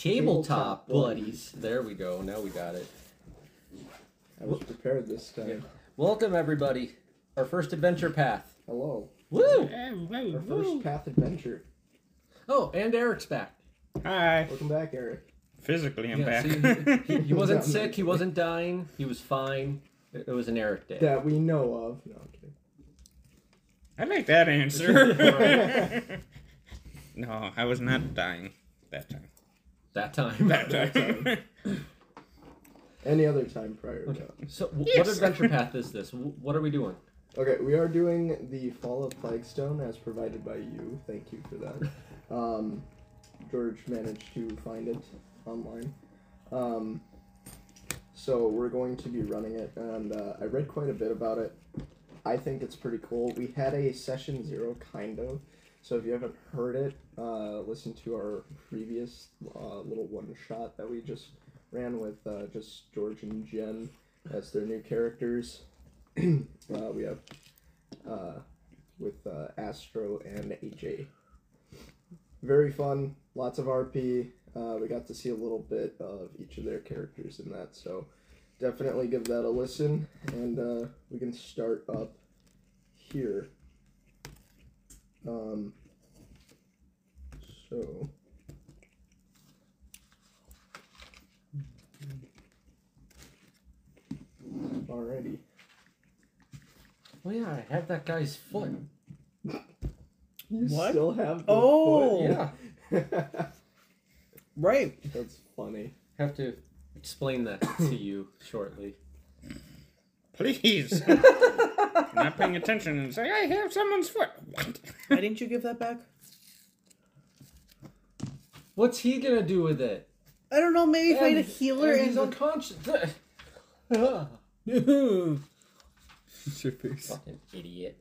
Tabletop Tabletop buddies. There we go. Now we got it. I was prepared this time. Welcome everybody. Our first adventure path. Hello. Woo! Our first path adventure. Oh, and Eric's back. Hi. Welcome back, Eric. Physically, I'm Yeah, back. see, he, he wasn't sick. He wasn't dying. He was fine. It, it was an Eric day. That we know of. No, I'm kidding. I like that answer. no, I was not dying that time. That time. That time. Any other time prior to Okay. that. So, w- Yes. what adventure path is this? W- What are we doing? Okay, we are doing the Fall of Plaguestone as provided by you. Thank you for that. Um, George managed to find it online. Um, so we're going to be running it, and uh, I read quite a bit about it. I think it's pretty cool. We had a session zero, kind of. So if you haven't heard it, uh, listen to our previous uh, little one shot that we just ran with uh, just George and Jen as their new characters. uh, we have uh, with uh, Astro and AJ. Very fun, lots of RP. Uh, we got to see a little bit of each of their characters in that, so definitely give that a listen. And we can start up here. Um, so. Alrighty. Oh yeah, I have that guy's foot. You What? still have the Oh. Yeah, foot? right. That's funny. have to explain that to you shortly. Please. not paying attention and say, I have someone's foot. What? Why didn't you give that back? What's he gonna do with it? I don't know. Maybe find a healer and and. he's unconscious. Your face. Fucking idiot.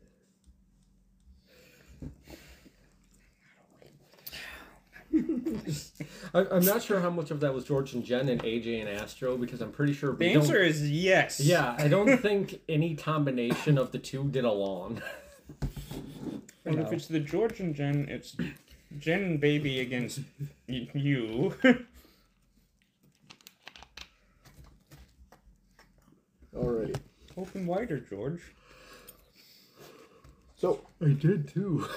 I, I'm not sure how much of that was George and Jen and AJ and Astro because I'm pretty sure The answer is yes. Yeah, I don't think any combination of the two did along. And if it's the George and Jen, it's Jen and Baby against y- you. Alrighty. Open wider, George. So, I did too.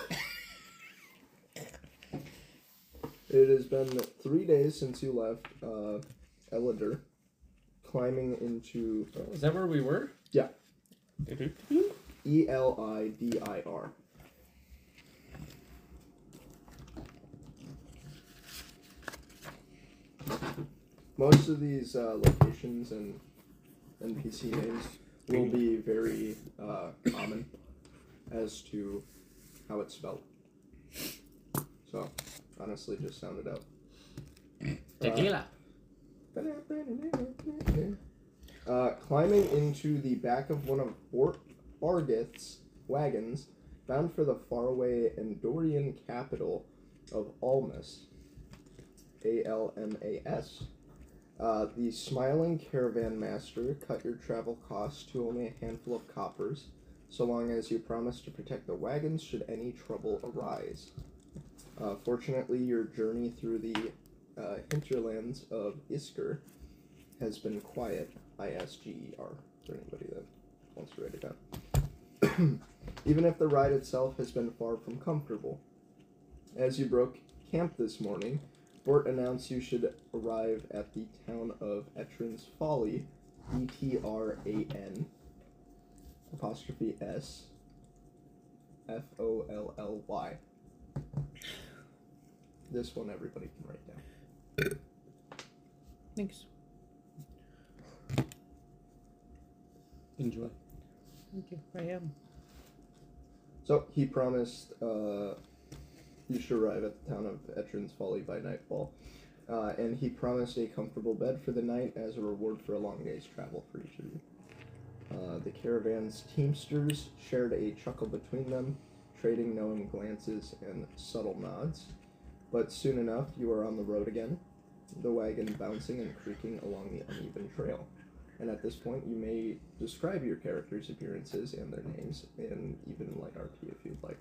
It has been three days since you left uh, climbing into uh, Is that where we were? Yeah. E L I D I R. Most of these uh, locations and NPC names will be very uh, common as to how it's spelled. So, honestly, just sounded out. Tequila. Uh, climbing into the back of one of Or- Argith's wagons, bound for the faraway Andoren capital of Almas. A L M A S. Uh, the smiling caravan master cut your travel costs to only a handful of coppers, so long as you promise to protect the wagons should any trouble arise. Uh, fortunately, your journey through the uh, hinterlands of Isger has been quiet. I S G E R for anybody that wants to write it down. Even if the ride itself has been far from comfortable. As you broke camp this morning, Bort announced you should arrive at the town of Etran's Folly, E T R A N apostrophe S F O L L Y. This one everybody can write down. Thanks. Enjoy. Thank you. I am. So he promised uh, you should arrive at the town of Etran's Folly by nightfall. Uh, and he promised a comfortable bed for the night as a reward for a long day's travel for each of you. Uh, the caravan's teamsters shared a chuckle between them, trading knowing glances and subtle nods. But soon enough, you are on the road again, the wagon bouncing and creaking along the uneven trail. And at this point, you may describe your characters' appearances and their names, and even light RP if you'd like.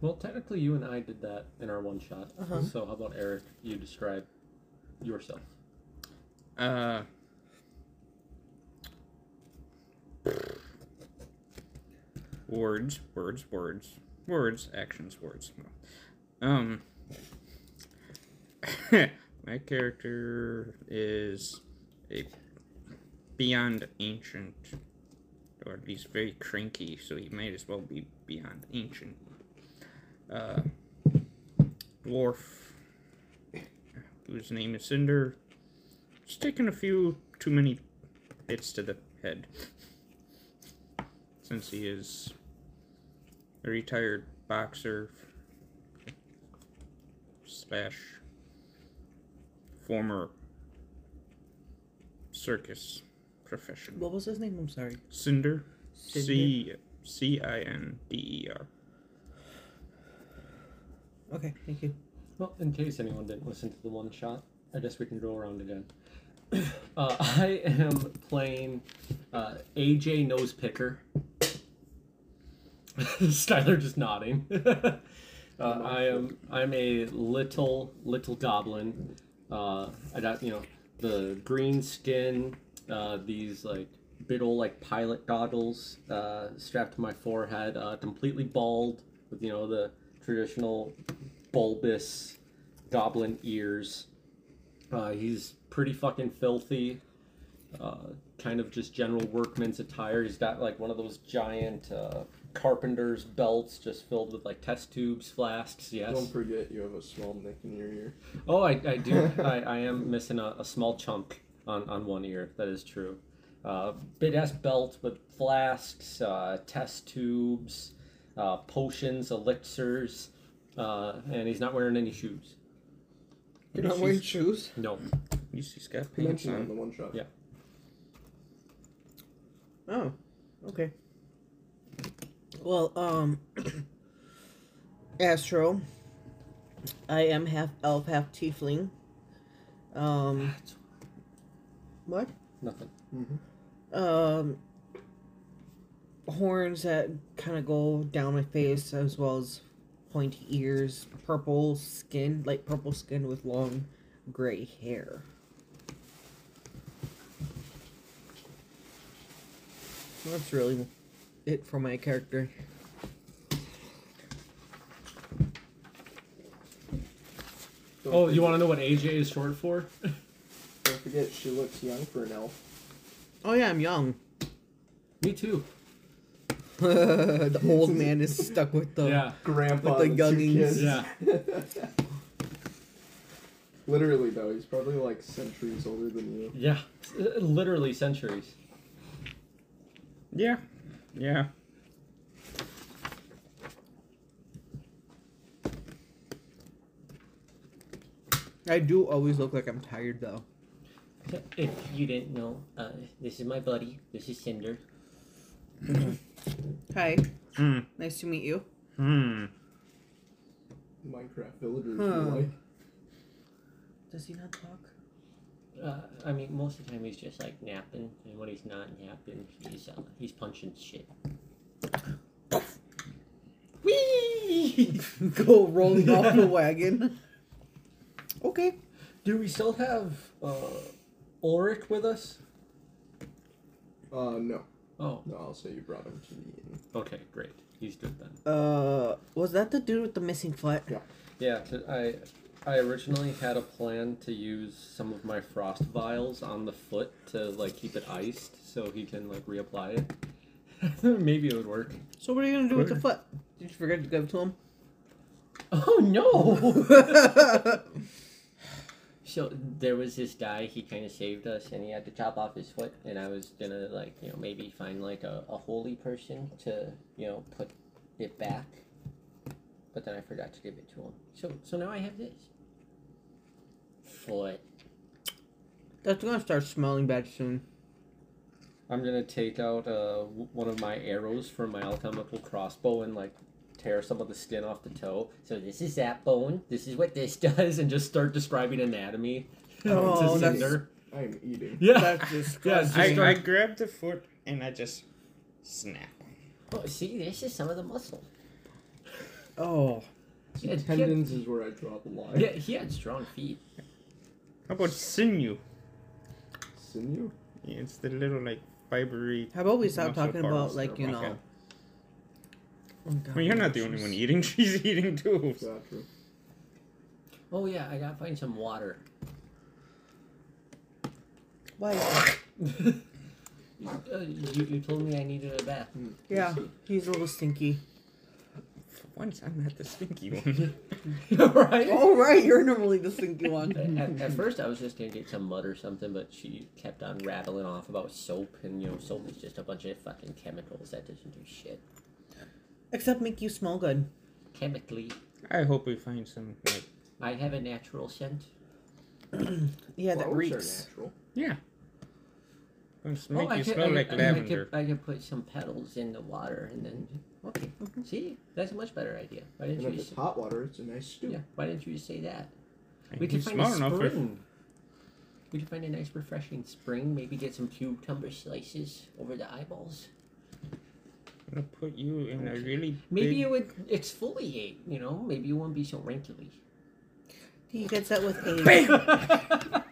Well, technically, you and I did that in our one shot. Uh-huh. So how about Eric? You describe yourself. Uh. Words, words, words, words, actions, words. Um. my character is a beyond ancient, or at least very cranky, so he might as well be beyond ancient. Uh, dwarf, whose name is Cinder. He's taken a few too many hits to the head. Since he is a retired boxer slash former circus professional. What was his name? I'm sorry. Cinder. Cinder? C C I N D E R. Okay, thank you. Well, in case anyone didn't listen to the one shot, I guess we can go around again. Uh, I am playing uh, AJ Nose Picker. Skylar just nodding. uh, I am I'm a little little goblin. Uh, I got you know the green skin, uh, these like big old like pilot goggles uh, strapped to my forehead, uh, completely bald with you know the traditional bulbous goblin ears. Uh, he's pretty fucking filthy. Uh, kind of just general workman's attire. He's got like one of those giant uh, carpenter's belts just filled with like test tubes, flasks. Yes. Don't forget you have a small nick in your ear. Oh, I, I do. I, I am missing a, a small chunk on, on one ear. That is true. Uh, big ass belt with flasks, uh, test tubes, uh, potions, elixirs, uh, and he's not wearing any shoes. You're not wearing shoes? No. At least he's got You pants mentioned it the one shot. Yeah. Oh, okay. Well, um, Astro, I am half elf, half tiefling. Um, what? Nothing. Mm-hmm. Um, horns that kind of go down my face, as well as pointy ears, purple skin, light purple skin with long gray hair. That's really it for my character. Don't Oh, forget, you want to know what AJ is short for? Don't forget, she looks young for an elf. Oh yeah, I'm young. Me too. the old man is stuck with the. Yeah. Grandpa, With the and two youngins. kids. Yeah. Literally though, he's probably like centuries older than you. Yeah. Uh, Literally centuries. Yeah. Yeah. I do always look like I'm tired though. If you didn't know, uh, this is my buddy. This is Cinder. Hi, Hmm. nice to meet you. Hmm. Minecraft villagers Huh. you. Does he not talk? Uh, I mean, most of the time he's just like napping, and when he's not napping, he's uh, he's punching shit. Whee! Go rolling off the wagon. Okay. Do we still have uh, Ulrich with us? Uh, no. Oh, No, I'll say you brought him to the inn. okay, great. He's good then. Uh, was that the dude with the missing foot? Yeah, t- I I originally had a plan to use some of my frost vials on the foot to like keep it iced so he can like reapply it. Maybe it would work. So what are you gonna do with the foot? Did you forget to give it to him? Oh no! So there was this guy. He kind of saved us, and he had to chop off his foot. And I was gonna like you know maybe find like a, a holy person to you know put it back, but then I forgot to give it to him. So so now I have this foot. That's gonna start smelling bad soon. I'm gonna take out uh, one of my arrows from my alchemical crossbow and like tear some of the skin off the toe. So this is that bone. This is what this does. and just start describing anatomy Oh, to that's- Cinder. I am eating. Yeah. That's Yeah, disgusting. Just I, I start- grab the foot and I just snap. Oh, see, this is some of the muscle. oh, Yeah, Tendons is where I draw the line. Yeah, he had strong feet. How about sinew? Sinew? Yeah, it's the little like fibery. How about we stop talking about like you know? Oh, God, Well, you're not the only one eating. She's eating too. Gotcha. Oh yeah, I gotta find some water. Why? Uh, you, you told me I needed a bath. Hmm. Yeah, he's a little stinky. For once, I'm not the stinky one. right? Oh right, you're normally the stinky one. At, at first, I was just gonna get some mud or something, but she kept on rattling off about soap, and you know, soap is just a bunch of fucking chemicals that doesn't do shit Except make you smell good. chemically. I hope we find some like I have a natural scent. Yeah, that Flowers are reeks. natural. yeah. Let's make oh, I you could, smell I, like I, lavender. I could, I could put some petals in the water, and then okay. Mm-hmm. See, that's a much better idea. Why didn't And you? if it's hot water, it's a nice stew. yeah. Why didn't you just say that? And We you could find smell a enough if spring. We could find a nice, refreshing spring. Maybe get some cucumber slices over the eyeballs. I'm gonna put you in a really Maybe big... it would exfoliate. You know, maybe you wouldn't be so wrinkly. He gets that with a.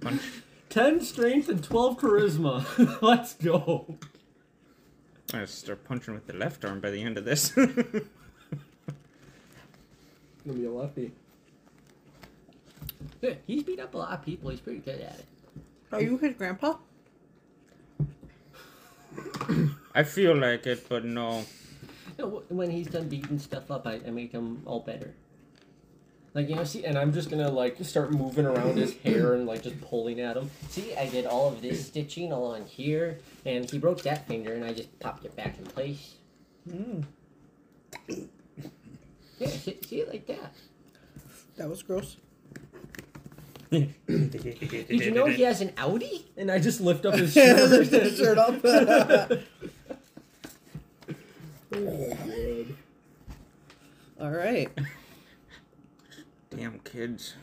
punch. Ten strength and twelve charisma. Let's go. I'm gonna start punching with the left arm by the end of this. Gonna be a lefty. Yeah, he's beat up a lot of people. He's pretty good at it. Are you his grandpa? I feel like it, but no. You know, when he's done beating stuff up, I, I make him all better. Like you know, see, and I'm just gonna like start moving around his hair and like just pulling at him. See, I did all of this stitching along here, and he broke that finger, and I just popped it back in place. Mm, Yeah, see, see it like that. that was gross. Did you know he has an Audi? And I just lift up his shirt. Lift his shirt up. Oh, good. All right. Damn kids.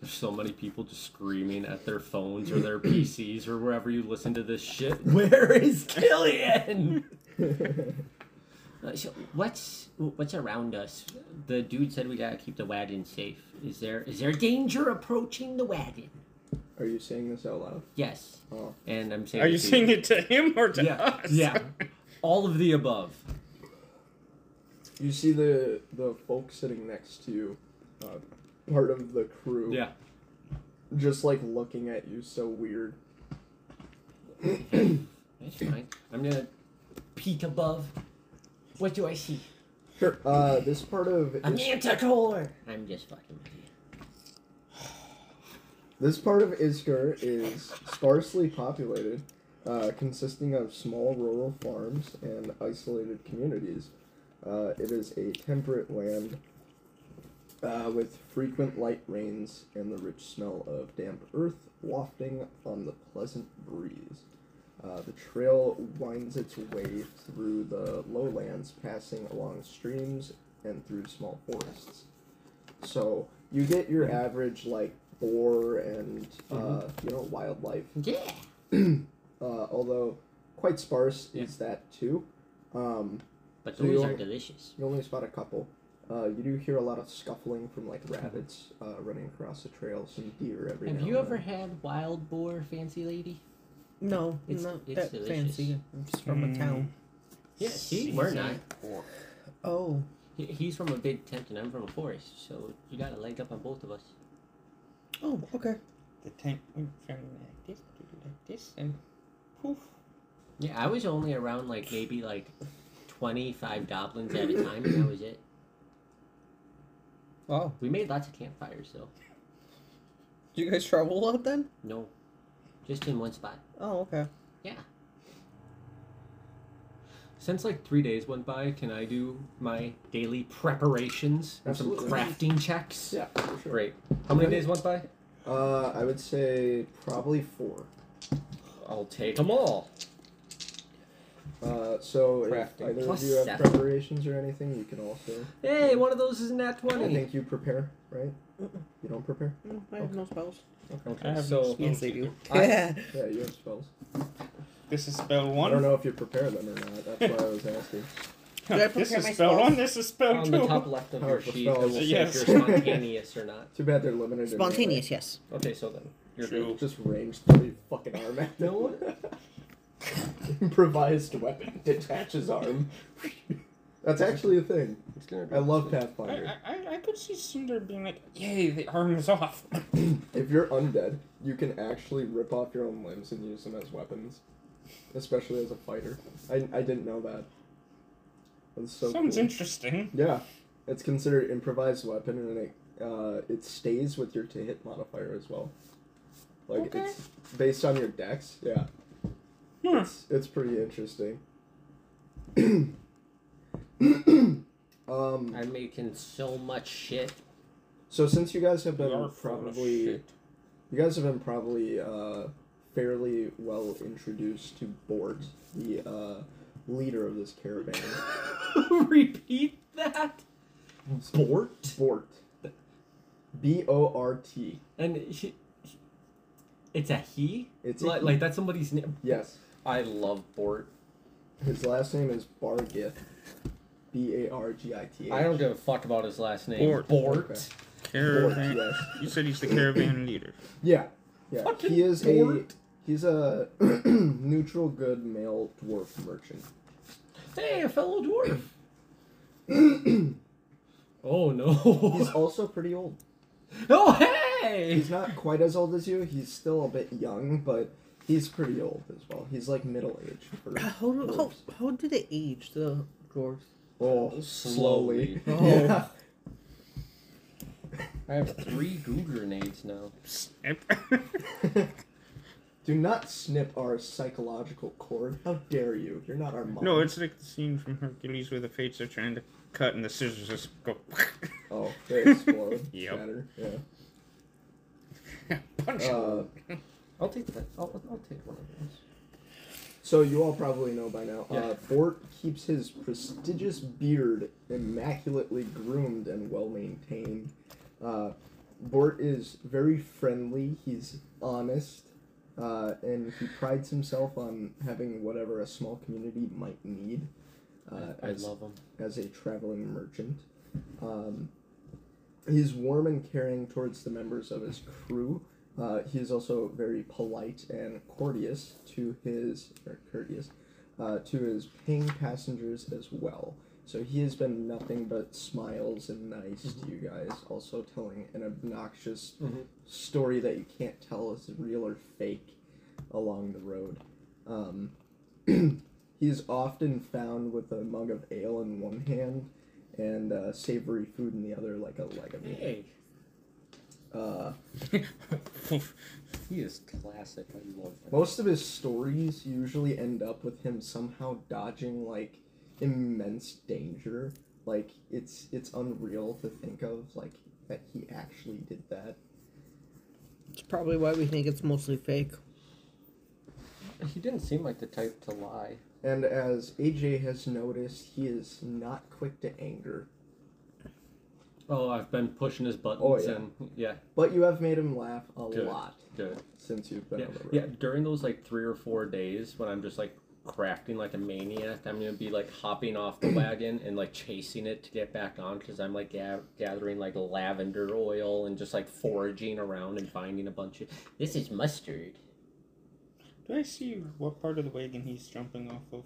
There's so many people just screaming at their phones or their PCs or wherever you listen to this shit. Where is Killian? Uh, so what's what's around us? The dude said we gotta keep the wagon safe. Is there is there danger approaching the wagon? Are you saying this out loud? Yes, Oh. and I'm saying. Are you to saying it to him or to Yeah, us? yeah. All of the above. You see the the folk sitting next to you, uh, part of the crew, Yeah. just like looking at you so weird. That's fine. I'm gonna peek above. What do I see? Sure. Uh, this part of A Is- manticore. I'm just fucking with you. this part of Isger is sparsely populated, uh, consisting of small rural farms and isolated communities. Uh, it is a temperate land uh, with frequent light rains and the rich smell of damp earth wafting on the pleasant breeze. Uh, the trail winds its way through the lowlands, passing along streams and through small forests. So you get your average like boar and uh, you know wildlife, Yeah. uh, although quite sparse is that too. Um, But So those you are delicious. you only spot a couple. Uh, you do hear a lot of scuffling from like rabbits uh, running across the trail, some deer every Have now you and ever then. had wild boar, fancy lady? No, It's- not it's that delicious. fancy. I'm just from a Mm. town. Yeah, see, we're not. Oh, He, he's from a big tent and I'm from a forest, so you got a leg up on both of us. oh, okay. The tank went from like this to like this and poof. Yeah, I was only around like maybe like 25 goblins at a time, and that was it. Wow. We made lots of campfires though. Did you guys travel a lot then? No, just in one spot. Oh, okay. Yeah. Since like three days went by, can I do my daily preparations and some Absolutely. crafting checks? Yeah, for sure. Great. How many days went by? Uh, I would say probably four. I'll take them all. Uh, so if Crafting. either Plus of you have seven. preparations or anything, you can also. Hey, one of those is nat I 20. think you prepare, right? You don't prepare? Mm, I have no spells. Okay, I have so no Yes, they do. Yeah. Yeah, you have spells. This is spell one? I don't know if you prepare them or not. That's why I was asking. Did I this prepare is my spell spells? one, this is spell On two. the top left of your the sheet, it will spells. say Yes. if you're spontaneous or not. Too bad they're limited. to Spontaneous, yes. Okay, so then you're True. good. Just range three fucking arm at no one. Improvised weapon detaches arm. That's actually a thing. It's gonna be I love I, Pathfinder. I, I- I could see Cinder being like, yay, the arm is off. If you're undead, you can actually rip off your own limbs and use them as weapons, especially as a fighter. I, I didn't know that. That's so Sounds cool. interesting. Yeah, it's considered improvised weapon, and it uh, it stays with your to hit modifier as well. Like Okay. it's based on your dex. Yeah, Hmm. it's it's pretty interesting. um, I'm making so much shit. so since you guys have We been are probably you guys have been probably uh, fairly well introduced to Bort, the uh, leader of this caravan. Repeat that. Bort. Bort. B O R T. And he, it's a he. It's like, like that's somebody's name. Yes. I love Bort. His last name is Bargith. B A R G I T H. I don't give a fuck about his last name. Bort. Bort. Okay. Caravan. Bort, yes. You said he's the caravan leader. Yeah. Yeah. Fucking he is Bort. a he's a neutral good male dwarf merchant. Hey, a fellow dwarf. oh no. He's also pretty old. oh hey. He's not quite as old as you. He's still a bit young, but he's pretty old as well. He's like middle aged for How, do- how, dwarves. how do they age, the dwarves? Oh, Slowly. slowly. Yeah. I have three goo grenades now. Snip. Do not snip our psychological cord. How dare you? You're not our mom. no, it's like the scene from Hercules where the fates are trying to cut and the scissors just go. Oh, they explode. Yep. Shatter. Yeah. Punch Uh, I'll take that. I'll, I'll take one of those. so you all probably know by now. Yeah. Uh, Bort keeps his prestigious beard immaculately groomed and well maintained. Uh, Bort is very friendly. He's honest, uh, and he prides himself on having whatever a small community might need. Uh, I as, love them. as a traveling merchant. Um, he's warm and caring towards the members of his crew. Uh, he is also very polite and courteous to his or courteous uh, to his paying passengers as well. So he has been nothing but smiles and nice to you guys. Also telling an obnoxious Mhm. story that you can't tell is real or fake along the road. Um, he is often found with a mug of ale in one hand and uh, savory food in the other, like a leg of meat. Hey, Uh, he is classic. I love him. most of his stories usually end up with him somehow dodging like immense danger. Like it's it's unreal to think of like that he actually did that. It's probably why we think it's mostly fake. He didn't seem like the type to lie. And as AJ has noticed, he is not quick to anger. Oh, I've been pushing his buttons Oh, yeah. and yeah, But you have made him laugh a Good. lot good. since you've been Yeah, on the road. yeah. During those like three or four days when I'm just like crafting like a maniac, I'm gonna be like hopping off the wagon and like chasing it to get back on because I'm like ga- gathering like lavender oil and just like foraging around and finding a bunch of. This is mustard. Do I see what part of the wagon he's jumping off of?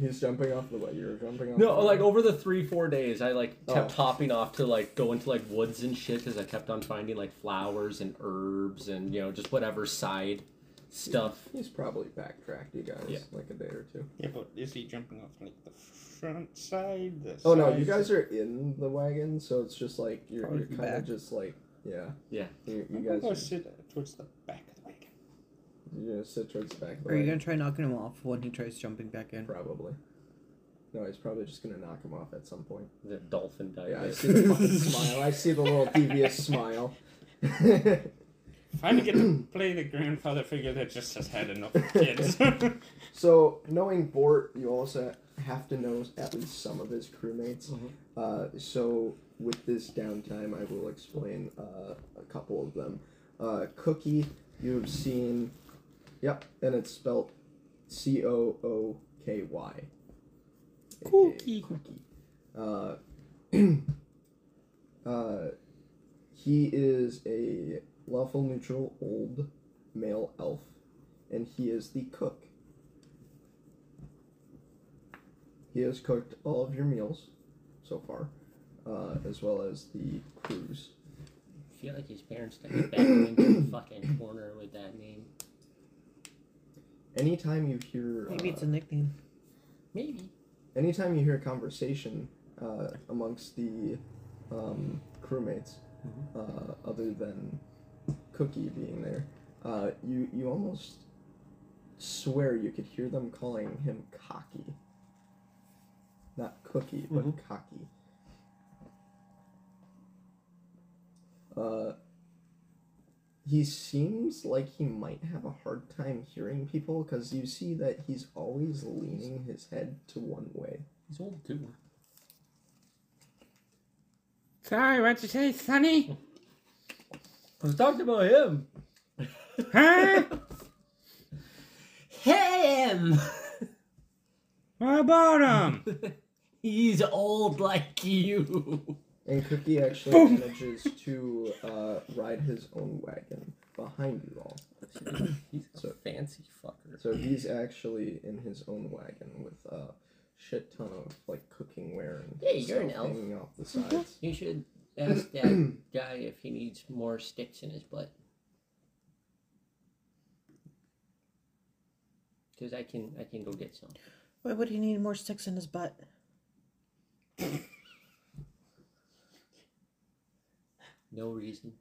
He's jumping off the way you're jumping off. No, the like over the three four days, I like kept Oh. hopping off to like go into like woods and shit because I kept on finding like flowers and herbs and you know just whatever side stuff. He's probably backtracked you guys Yeah. like a day or two. Yeah, but is he jumping off like the front side? The Oh no, you guys are in the wagon, so it's just like you're, Probably you're from kind of just like yeah. Yeah. You, you guys go are, sit towards the back of the wagon. You're gonna sit towards the back of the Are you wagon. gonna try knocking him off when he tries jumping back in? Probably. No, he's probably just gonna knock him off at some point. The dolphin dive. Yeah, I see the fucking smile. I see the little devious smile. Finally get to play the grandfather figure that just has had enough kids. so, knowing Bort, you also have to know at least some of his crewmates. Mhm. Uh, so, with this downtime, I will explain uh, a couple of them. Uh, Cookie, you have seen. Yep, and it's spelled C O O K Y. Cookie. Cookie. Uh, uh, he is a lawful neutral old male elf, and he is the cook. He has cooked all of your meals so far, uh, as well as the crews. I feel like his parents got him back into the fucking corner with that name. Anytime you hear, Maybe uh, it's a nickname. Maybe. anytime you hear a conversation uh, amongst the um, crewmates, uh, other than Cookie being there, uh, you you almost swear you could hear them calling him cocky. Not Cookie, but Mhm. cocky. Uh, he seems like he might have a hard time hearing people because you see that he's always leaning his head to one way. He's old too. Sorry, what'd you say, Sonny? I was talking about him. Huh? Him! what about him? He's old like you. And Cookie actually Boom. manages to uh, ride his own wagon behind you all. He's So- a fancy fucker. So he's actually in his own wagon with a shit ton of like cooking ware and Hey, you're an stuff elf. hanging off the sides. You should ask that guy if he needs more sticks in his butt. Because I can, I can go get some. Why would he need more sticks in his butt? No reason.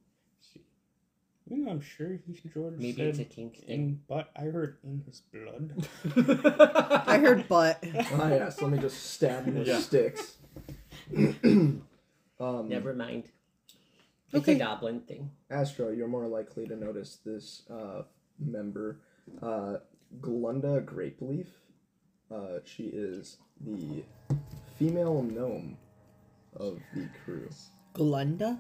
You know, I'm sure he George Maybe said it's a kink thing. in butt. I heard in his blood. I heard butt. ah yes, let me just stab him with Yeah. sticks. um, Never mind. It's Okay. a goblin thing. Astro, you're more likely to notice this uh, member, uh, Glunda Grapeleaf. Uh, she is the female gnome of the crew. Glunda?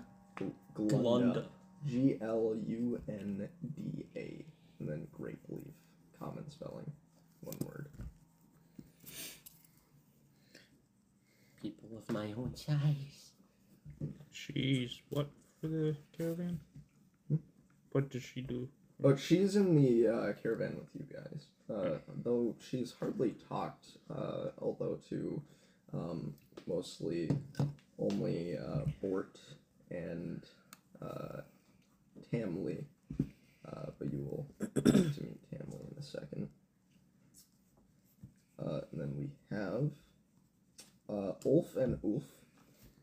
Gl- Glunda. G L U N D A. And then grape leaf. Common spelling. One word. People of my own size. She's what for the caravan? Hmm? What does she do? But she's in the uh, caravan with you guys. Uh, though she's hardly talked, uh, although to um, mostly only uh, Bort and uh, Tamli. Uh, but you will get to meet Tamli in a second. Uh, and then we have uh, Ulf and Ulf,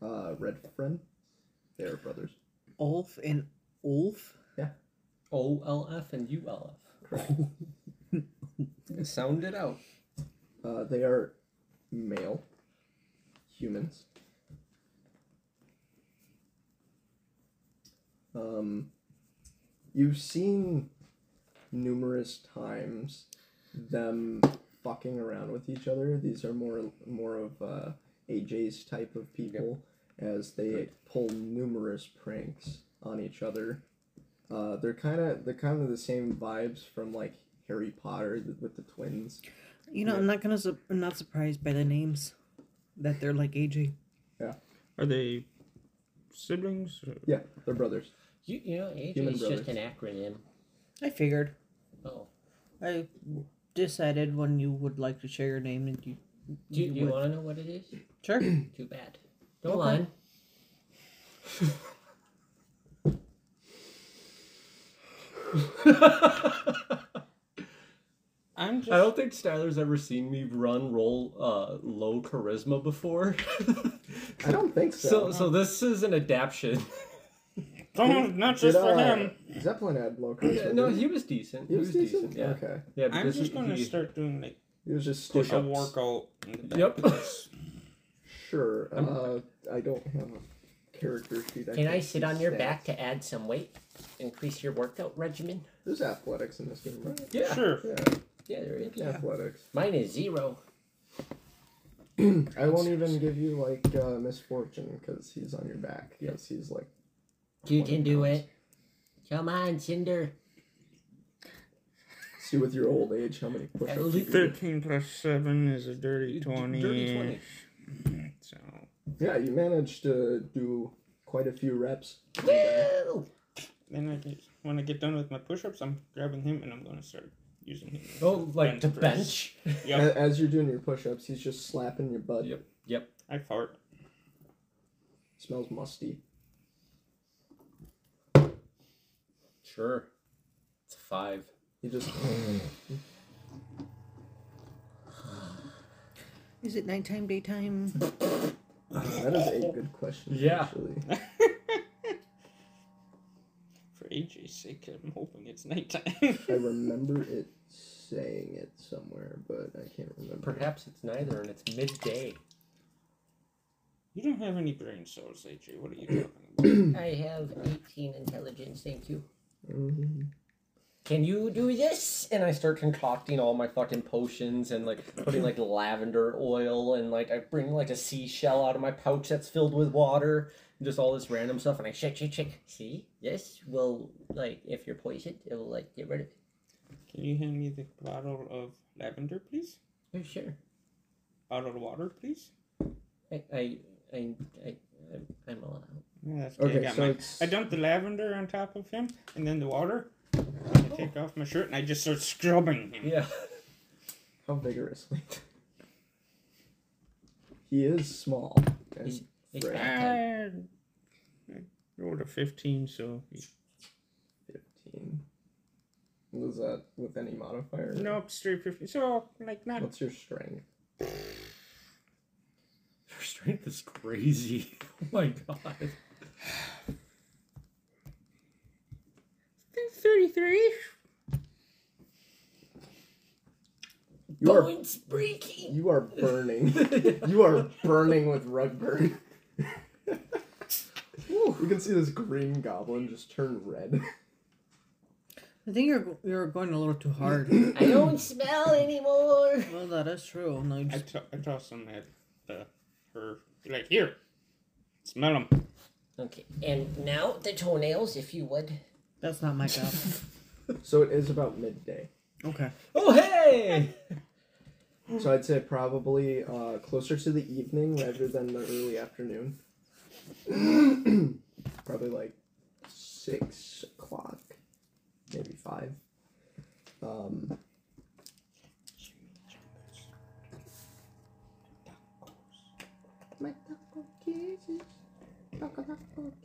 uh, Red Friend. They are brothers. Ulf and Ulf? Yeah. O L F and U L F. Correct. Sound it out. Uh, they are male humans. Um, you've seen numerous times them fucking around with each other. These are more more of uh, AJ's type of people, as they pull numerous pranks on each other. Uh, they're kind of they're kind of the same vibes from like Harry Potter with the twins. You know, Yeah. I'm not gonna. Su- I'm not surprised by the names, that they're like AJ. Yeah. Are they siblings? Yeah, they're brothers. You, you know, AJ Human is brothers. just an acronym. I figured. Oh. I decided when you would like to share your name and you. Do you, you want to know what it is? Sure. Too bad. Go Okay. on. I'm just. I don't think Styler's ever seen me run roll uh, low charisma before. I don't think so. so so this is an adaptation. Don't, not Did, just for uh, him. Zeppelin had low Yeah, charisma. no, he was decent. he was decent. Yeah, Okay, yeah. I'm just gonna start doing like he was just Push a up. workout. In the back Yep. Sure. Uh, I don't have a character sheet. Can I sit on your stats. back to add some weight? Increase your workout regimen? There's athletics in this game, right? Yeah. Sure. Yeah, Yeah, there is. athletics. Mine is zero. I won't even give you like uh, misfortune because he's on your back. Yes, he's like. You can do pounds. it. Come on, Cinder. See with your old age how many push-ups you do. 13 plus 7 is a dirty 20. Dirty 20. So, Yeah, you managed to do quite a few reps. Woo! then I get, when I get done with my push ups, I'm grabbing him and I'm going to start using him. Oh, like Bench the press. bench. Yep. As you're doing your push-ups, he's just slapping your butt. Yep. Yep. I fart. Smells musty. Sure. It's a five. He just Is it nighttime, daytime? that is a good question. Yeah. Actually. For AJ's sake, I'm hoping it's nighttime. I remember it saying it somewhere, but I can't remember. Perhaps it's neither, and it's midday. you don't have any brain cells, AJ. What are you talking about? I have 18 intelligence, thank you. Mhm. Can you do this? And I start concocting all my fucking potions and like putting like lavender oil and like I bring like a seashell out of my pouch that's filled with water and just all this random stuff and I shake, shake, shake. See? This will, like, if you're poisoned, it will, like, get rid of it. Can you hand me the bottle of lavender, please? Oh, sure. Bottle of water, please? I, I, I, I, I'm, allowed. Yeah, that's good. Okay, I, so I dumped the lavender on top of him and then the water. I oh. take off my shirt and I just start scrubbing him. Yeah. how vigorously. he is small and He's- It's Right. back time. I I rolled a 15, so. fifteen. Was that with any modifier? Nope, straight 15. So, like, not. What's your strength? Your strength is crazy. Oh my god. 33? You are Bones breaking! you are burning. you are burning with rug burn. You can see this green goblin just turn red. I think you're you're going a little too hard. I don't smell anymore! well, that is true. No, you I, just, to- toss some at the, her. Be like, here, smell them. Okay, and now the toenails, if you would. that's not my job. So it is about midday. Okay. Oh hey! So I'd say probably uh, closer to the evening rather than the early afternoon. probably like six o'clock, maybe five. Um,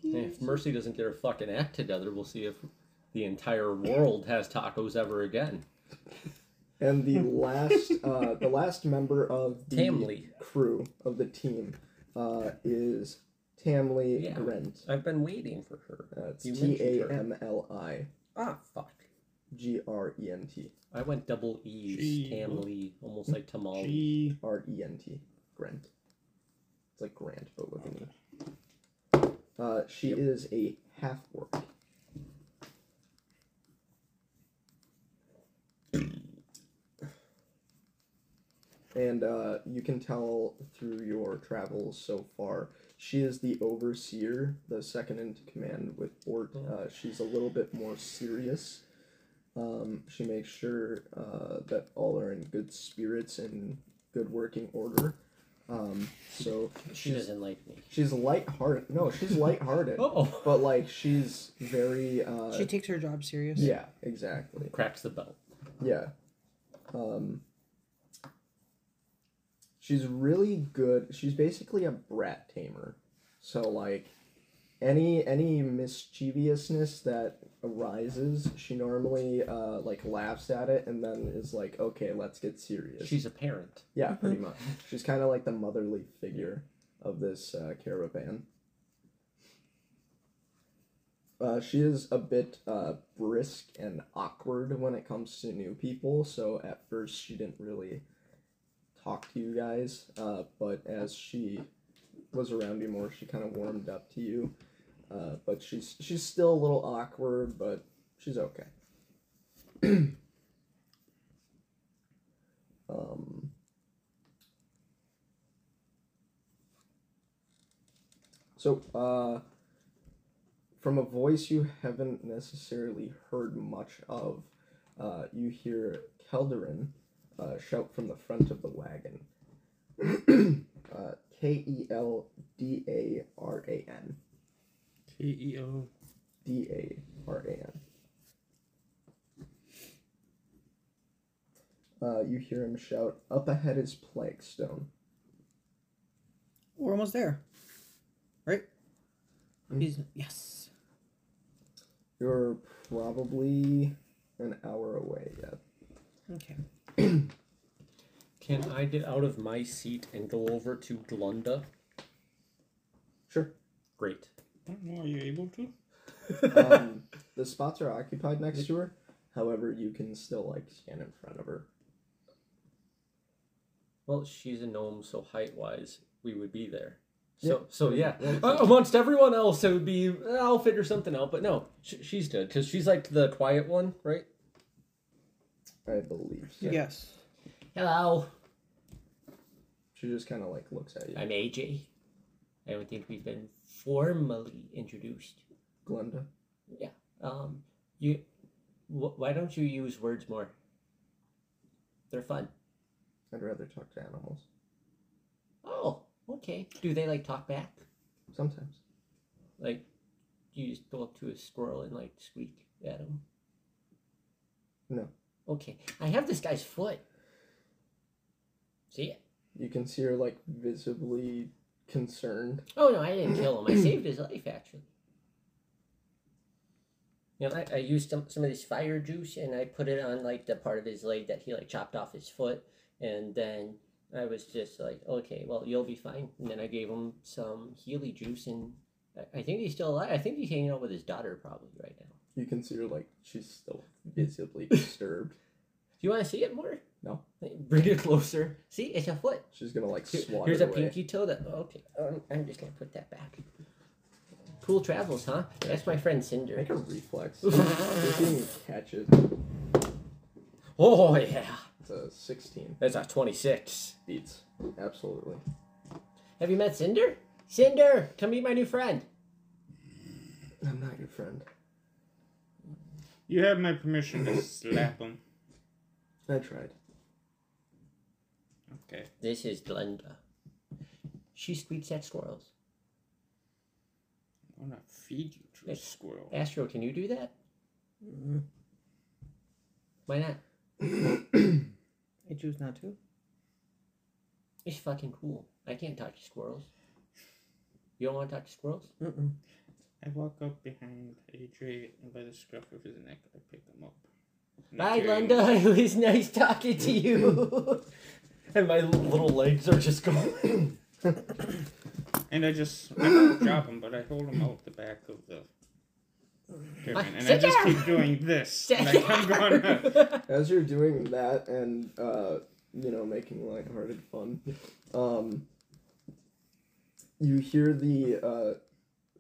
If Mercy doesn't get her fucking act together, we'll see if the entire world has tacos ever again. And the last, uh, the last member of the Tamli. crew of the team uh, is Tamli Yeah. Grent. I've been waiting for her. That's You mentioned A her. M L I Ah, fuck. G R E N T. I went double E's, Gee. Tamli, almost like tamale. G. R E N T. Grant. It's like Grant, but with an E. Uh, she Yep. is a half orc. And uh, you can tell through your travels so far, she is the overseer, the second in command with Bort. Uh, she's a little bit more serious. Um, she makes sure uh, that all are in good spirits and good working order. Um, so She she's doesn't like me. she's lighthearted. No, she's lighthearted, Oh, but like she's very. Uh, She takes her job serious. yeah, exactly. cracks the belt. Yeah. Um, she's really good. She's basically a brat tamer. So like any any mischievousness that arises, she normally uh like laughs at it and then is like, "Okay, let's get serious." She's a parent. yeah, pretty much. She's kind of like the motherly figure of this uh, caravan. Uh, she is a bit uh, brisk and awkward when it comes to new people, so at first she didn't really talk to you guys, uh, but as she was around you more, she kind of warmed up to you. Uh, but she's she's still a little awkward, but she's okay. um, so, uh, from a voice you haven't necessarily heard much of, uh, you hear Keldaran uh, shout from the front of the wagon. uh, K E L D A R A N. K E O. D A R A N. Uh, you hear him shout, Up ahead is Plaguestone. We're almost there. Right? Mm. He's, yes. You're probably an hour away yet. Okay. Can I get out of my seat and go over to Glunda? Sure. Great. I don't know. Are you able to? Um, the spots are occupied next to her. However, you can still like stand in front of her. Well, she's a gnome, so height wise, we would be there. So, Yeah. so yeah, Yeah. uh, amongst everyone else, it would be uh, I'll figure something out. But no, sh- she's good because she's like the quiet one, right? I believe. So. Yes. Hello, She just kind of like looks at you. I'm AJ. I don't think we've been formally introduced. Glenda. Yeah. Um, you, wh- why don't you use words more? They're fun. I'd rather talk to animals. Oh, okay. Do they like talk back? Sometimes. Like, you just go up to a squirrel and like squeak at him? No. Okay, I have this guy's foot. See it? You can see her like visibly concerned. Oh no, I didn't kill him. I saved his life actually. You know, I, I used some, some of this fire juice and I put it on like the part of his leg that he like chopped off his foot, and then I was just like, okay, well you'll be fine. And then I gave him some Healy juice, and I, I think he's still alive. I think he's hanging out with his daughter probably right now. You can see her like she's still visibly disturbed. Do you want to see it more? No. Bring it closer. See, it's a foot. She's gonna like Here- swat Here's it a away. pinky toe. That okay. Um, I'm just gonna put that back. Cool travels, huh? That's my friend Cinder. Make a reflex. Catch it. Oh yeah, It's a 16. That's a twenty-six. Beats. Absolutely. have you met Cinder? Cinder, come meet my new friend. I'm not your friend. You have my permission to slap him. I tried. Okay. This is Glenda. She squeaks at squirrels. I'm gonna feed you to a Yes. squirrel. Astro, can you do that? Mm, Why not? I choose not to. It's fucking cool. I can't talk to squirrels. You don't want to talk to squirrels? Mm-mm. I walk up behind AJ and by the scruff of his neck, I pick him up. And I Bye, carry him Glenda. It was nice talking to you. And my little legs are just going. And I just I don't drop him, but I hold him out the back of the caravan, and I just down. keep doing this. Sit Like I'm going. As you're doing that and, uh, you know, making lighthearted fun, um, you hear the uh,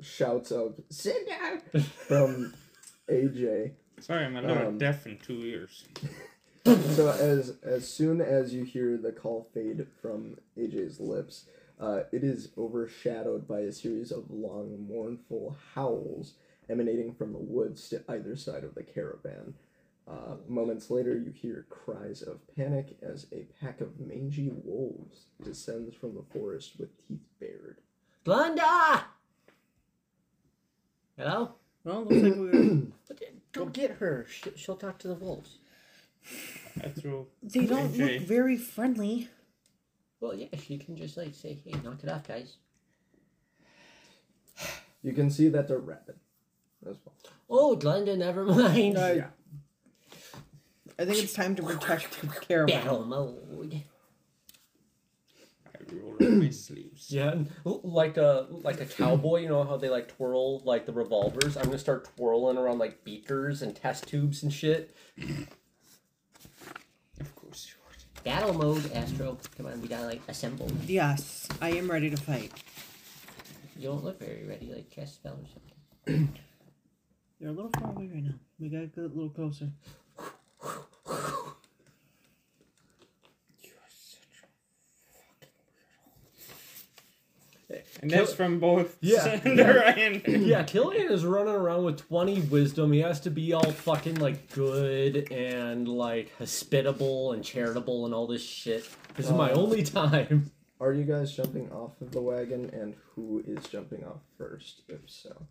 shouts of "Sit down" from AJ. Sorry, I'm a little Um, deaf in two ears. So as as soon as you hear the call fade from AJ's lips, uh, it is overshadowed by a series of long, mournful howls emanating from the woods to either side of the caravan. Uh, moments later, you hear cries of panic as a pack of mangy wolves descends from the forest with teeth bared. Glenda! Hello? Well, looks like we're. But, uh, Go get her. She, she'll talk to the wolves. I throw. They don't AJ. look very friendly. Well, yeah, she can just like say, hey, knock it off, guys. You can see that they're rabid as well. Oh, Glenda, never mind. I, Yeah. I think it's time to protect the caravan. Battle mode. I roll up my sleeves. Yeah, and like a like a cowboy. You know how they like twirl like the revolvers. I'm gonna start twirling around like beakers and test tubes and shit. Of course you would. Battle mode, Astro. Come on, we gotta like assemble. Yes, I am ready to fight. You don't look very ready, like cast spell or something. They're a little far away right now. We gotta get a little closer. You are such a fucking weirdo. And that's from both Yeah. Cinder and yeah, Killian is running around with 20 wisdom. He has to be all fucking like good and like hospitable and charitable and all this shit. This is my Uh, only time. Are you guys jumping off of the wagon, and who is jumping off first? If so,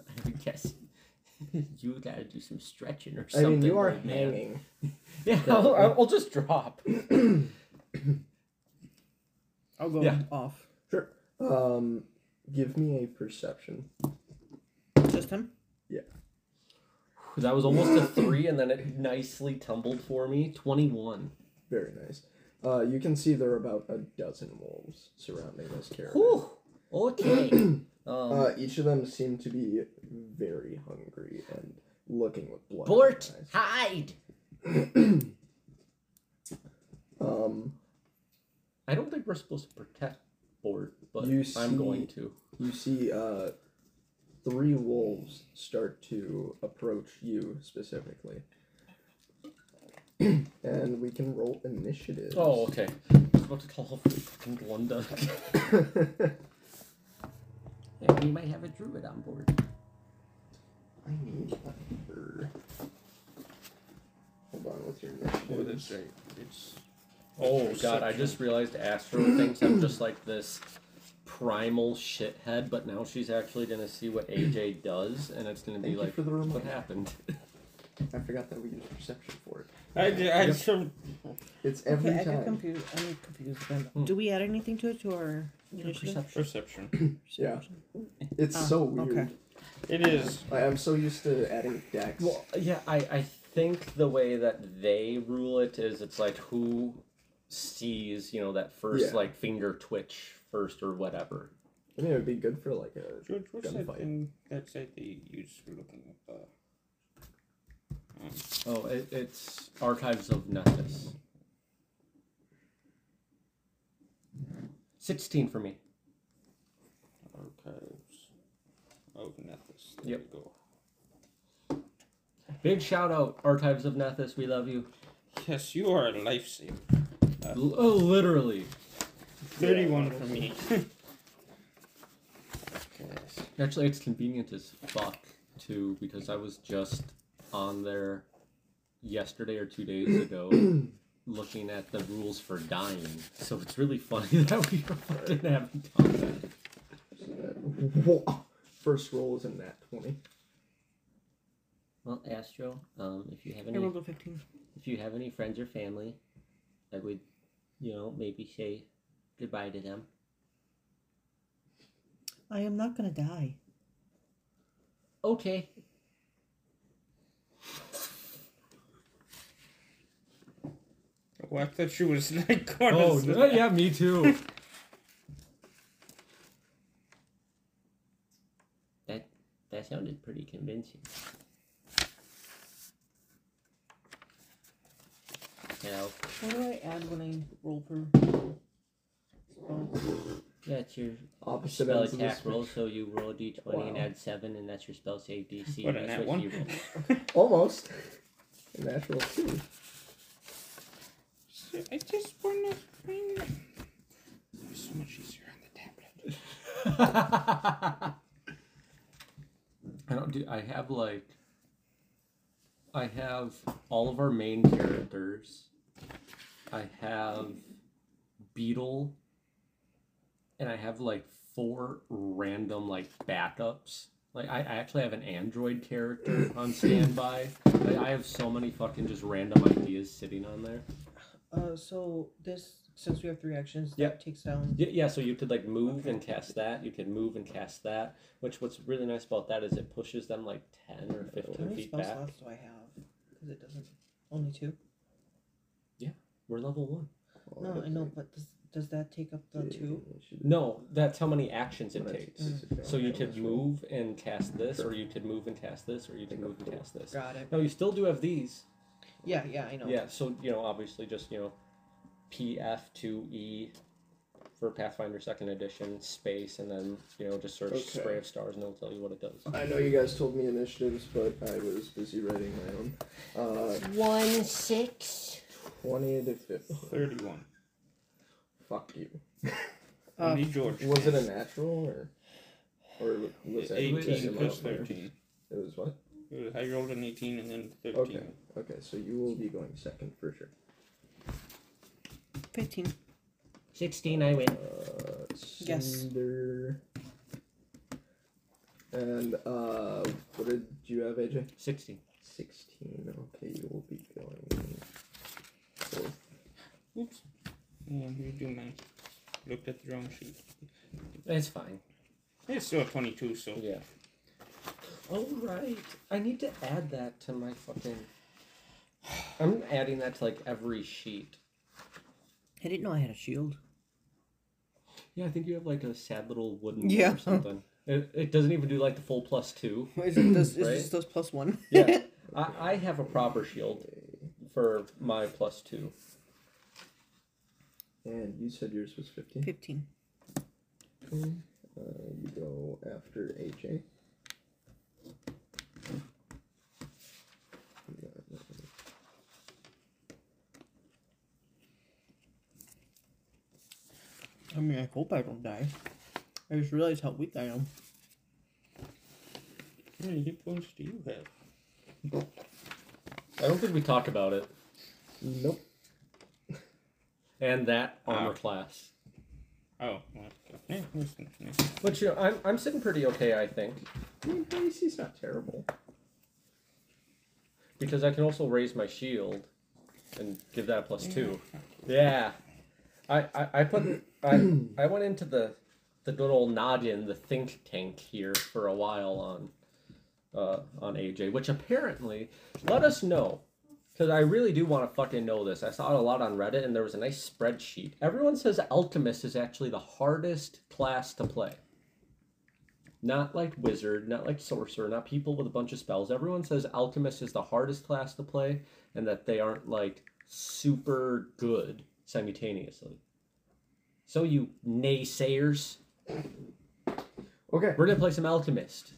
I would guess you gotta do some stretching or something. I something. mean you are old man. hanging. Yeah, I'll, I'll just drop. I'll go Yeah. off. Sure. Um, give me a perception. Just him. Yeah. That was almost a three, and then it nicely tumbled for me. 21. Very nice. Uh, you can see there are about a dozen wolves surrounding this caravan. Whew. Okay. um, Uh, each of them seem to be very hungry and looking with blood. in Bort, hide. um, I don't think we're supposed to protect Bort, but You I'm see- going to. you see uh, three wolves start to approach you specifically. and we can roll initiative. Oh, okay. I was about to call fucking Glunda. Yeah, we might have a druid on board. I need a number. Hold on with your initiative. Oh, that's right. It's Oh god, I just realized Astro thinks I'm just like this primal shithead, but now she's actually gonna see what AJ does, and it's gonna be Thank you like, for the what reminder. happened? I forgot that we use perception for it. I, ju- I Yep. so It's every okay, I time. get confused. I'm confused. Then. Hmm. Do we add anything to it to our initiative? Perception. perception. Yeah. It's Ah, so weird. okay. It is. I, I'm so used to adding Dex. Well, yeah, I, I think the way that they rule it is it's like who sees, you know, that first Yeah. like finger twitch first or whatever. I mean, it would be good for like a. George, what's that Gunfight. thing that site they use for looking at the. Um, Oh, it, it's Archives of Nethys. Sixteen for me. archives of Nethys. There Yep. we go. Big shout out, Archives of Nethys. We love you. Yes, you are a lifesaver. L- oh, literally. 31 for me. Actually, it's convenient as fuck too because I was just on there yesterday or two days ago looking at the rules for dying. So it's really funny that we fucking haven't done that. First roll is a nat 20. Well, Astro, um, if you have any, I any, rolled a 15. if you have any friends or family, I would, you know, maybe say goodbye to them. I am not gonna die. Okay. Oh, I thought she was like going Oh, to no, yeah, me too. that That sounded pretty convincing. Now, What do I add when I roll for spells? it's your Opposite spell ends of the attack roll, so you roll a d20 and add 7, and that's your spell save DC. What, a that's nat what one? you roll. Almost. A natural 2. I just want to find. It's so much easier on the tablet. I don't do. I have like. I have all of our main characters. I have Beetle. And I have like four random like backups. Like I, I actually have an android character on standby. I, I have so many fucking just random ideas sitting on there. Uh, so this since we have three actions, that takes down. Yeah, yeah, so you could like move and cast that. You could move and cast that. Which what's really nice about that is it pushes them like ten or fifteen How many feet spell back. slots do I have? Because it doesn't. Only two. We're level one. No, I know, but does, does that take up the two? No, that's how many actions it takes. So you could move and cast this, or you could move and cast this, or you could move and cast this. Got it. No, you still do have these. Yeah, yeah, I know. Yeah, so you know, obviously, just you know, PF two E for Pathfinder Second Edition space, and then you know, just search Okay. spray of stars, and it'll tell you what it does. I know you guys told me initiatives, but I was busy writing my own. Uh, 1 6. 20 to 50. 31. Fuck you. Uh, Only George. Was it a natural or or was that 18 just plus a- 13. It was what? Uh, I rolled an 18 and then 13. Okay. Okay, so you will be going second for sure. 15. 16, I win. Uh, Yes. And uh, what did you have, AJ? 16. Sixteen. Okay, you will be going fourth. Oops. Oh, yeah, you do man. Looked at the wrong sheet. It's fine. It's still 22, so. Yeah. All right. I need to add that to my fucking. I'm adding that to like every sheet. I didn't know I had a shield. Yeah, I think you have like a sad little wooden Yeah. or something. It, it doesn't even do like the full plus two. Is it does, Right? it just does plus one? Yeah. I, I have a proper shield for my plus two. And you said yours was fifteen. 15. Uh, you go after AJ. I mean, I hope I don't die. I just realized how weak I am. How many hit points do you have? I don't think we talked about it. Nope. And that armor Ah. class. Oh, well, okay. Yeah, listen, yeah. But you know, I'm, I'm sitting pretty okay, I think. I mean, AC's not terrible. Because I can also raise my shield and give that a plus two. Yeah. I, I, I put I I went into the the good old Noggin, the think tank here for a while on uh on AJ, which apparently let us know. Because I really do want to fucking know this. I saw it a lot on Reddit and there was a nice spreadsheet. Everyone says Alchemist is actually the hardest class to play. Not like wizard, not like sorcerer, not people with a bunch of spells. Everyone says alchemist is the hardest class to play and that they aren't like super good simultaneously. So you naysayers, Okay, we're gonna play some alchemist.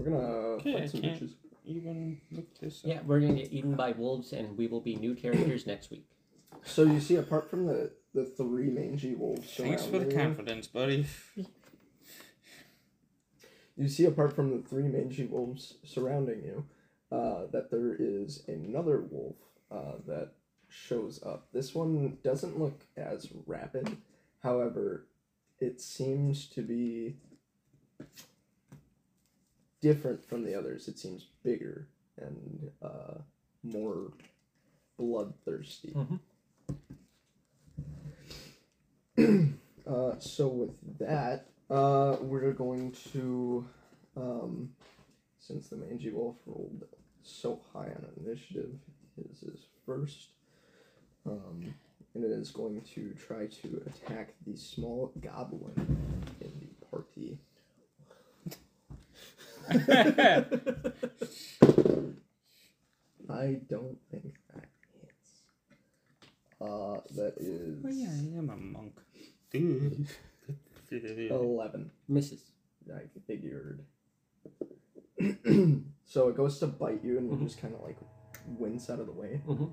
We're gonna Okay, fight some can't- bitches. Even look this up. Yeah, we're gonna get eaten by wolves and we will be new characters next week. So you see, apart from the the three mangy wolves Thanks for the surrounding you, confidence, buddy. you see, apart from the three mangy wolves surrounding you, uh, that there is another wolf uh, that shows up. This one doesn't look as rapid, however, it seems to be different from the others. It seems bigger and uh, more bloodthirsty. uh, so with that, uh, we're going to, um, since the mangy wolf rolled so high on initiative, his is first, um, and it is going to try to attack the small goblin in the party. I don't think that hits. Uh, that is Oh, yeah, I am a monk. Dude. eleven. Misses. I figured. so it goes to bite you, and you just kind of like wince out of the way. Mm-hmm.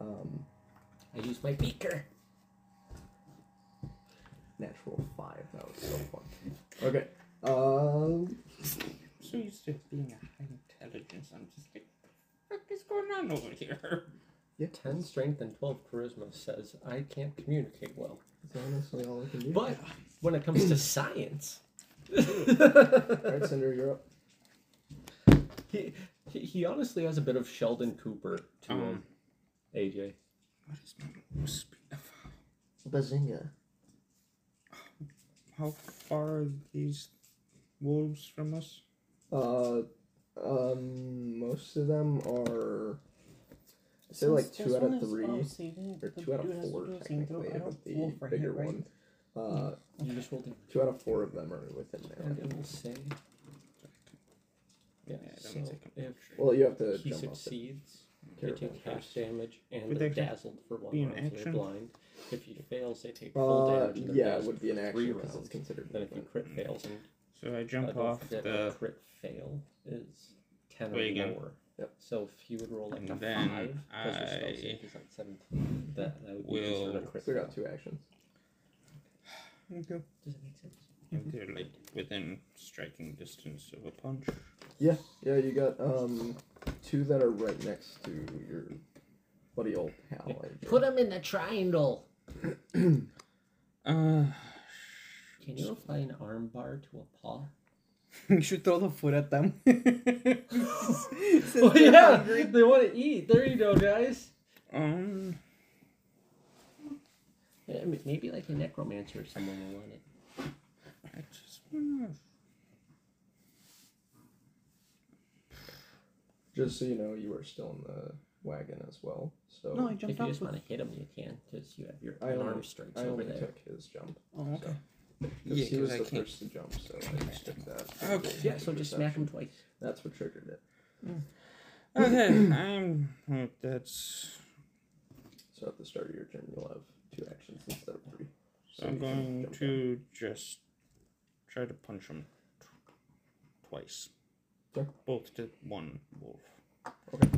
Um, I use my beaker. natural five. That was so fun. Okay. Um. So used to being a high intelligence, I'm just like, what is going on over here? Yeah, Ten strength and twelve charisma says I can't communicate well. That's honestly all I can do. But when it comes to science, all right, Cinder, you're up. he, he he honestly has a bit of Sheldon Cooper to him. Um, AJ. What is my speed of Bazinga. how far are these wolves from us? Uh, um, most of them are. I say like two out of three, or two out of four technically, of the bigger one. Uh, You just rolled two out of four of them are within there. and it will say. Yeah, Yeah, so don't take a if Well, you have to he jump off succeeds, they take half damage and Would they're dazzled for one be an round, so they're blind. If he fails, they take full Uh, damage and yeah, it would be an for action because it's considered. Then if you crit fails and So I uh, jump don't off the. crit fail is ten or again. more. Yep. So if you would roll like a And then five, because your spell I save is like seventeen, that, that would be will- considered a crit So we fail. got two actions. Okay. Does it make sense? They're like within striking distance of a punch. Yeah, yeah, you got um two that are right next to your buddy old pal. AJ. Put them in the triangle. Uh, Can you apply an arm bar to a paw? You should throw the food at them. Oh yeah, they want to eat. There you go, guys. um, Yeah, maybe like a necromancer or someone will want it. I just wanna- Just so you know, you are still in the wagon as well. So no, I If you just with- want to hit him, you can, because you have your I only- arm strikes I over only there. took his jump. Oh, okay. Because Yeah, he was 'cause the I can't- first to jump, so I just took that. Okay. Yeah, so just smack him twice. That's what triggered it. Okay, I'm. oh, That's. So at the start of your turn, you'll have two actions instead of three. So I'm you can going jump to just try to punch him t- twice. Okay. Both to one wolf. Okay.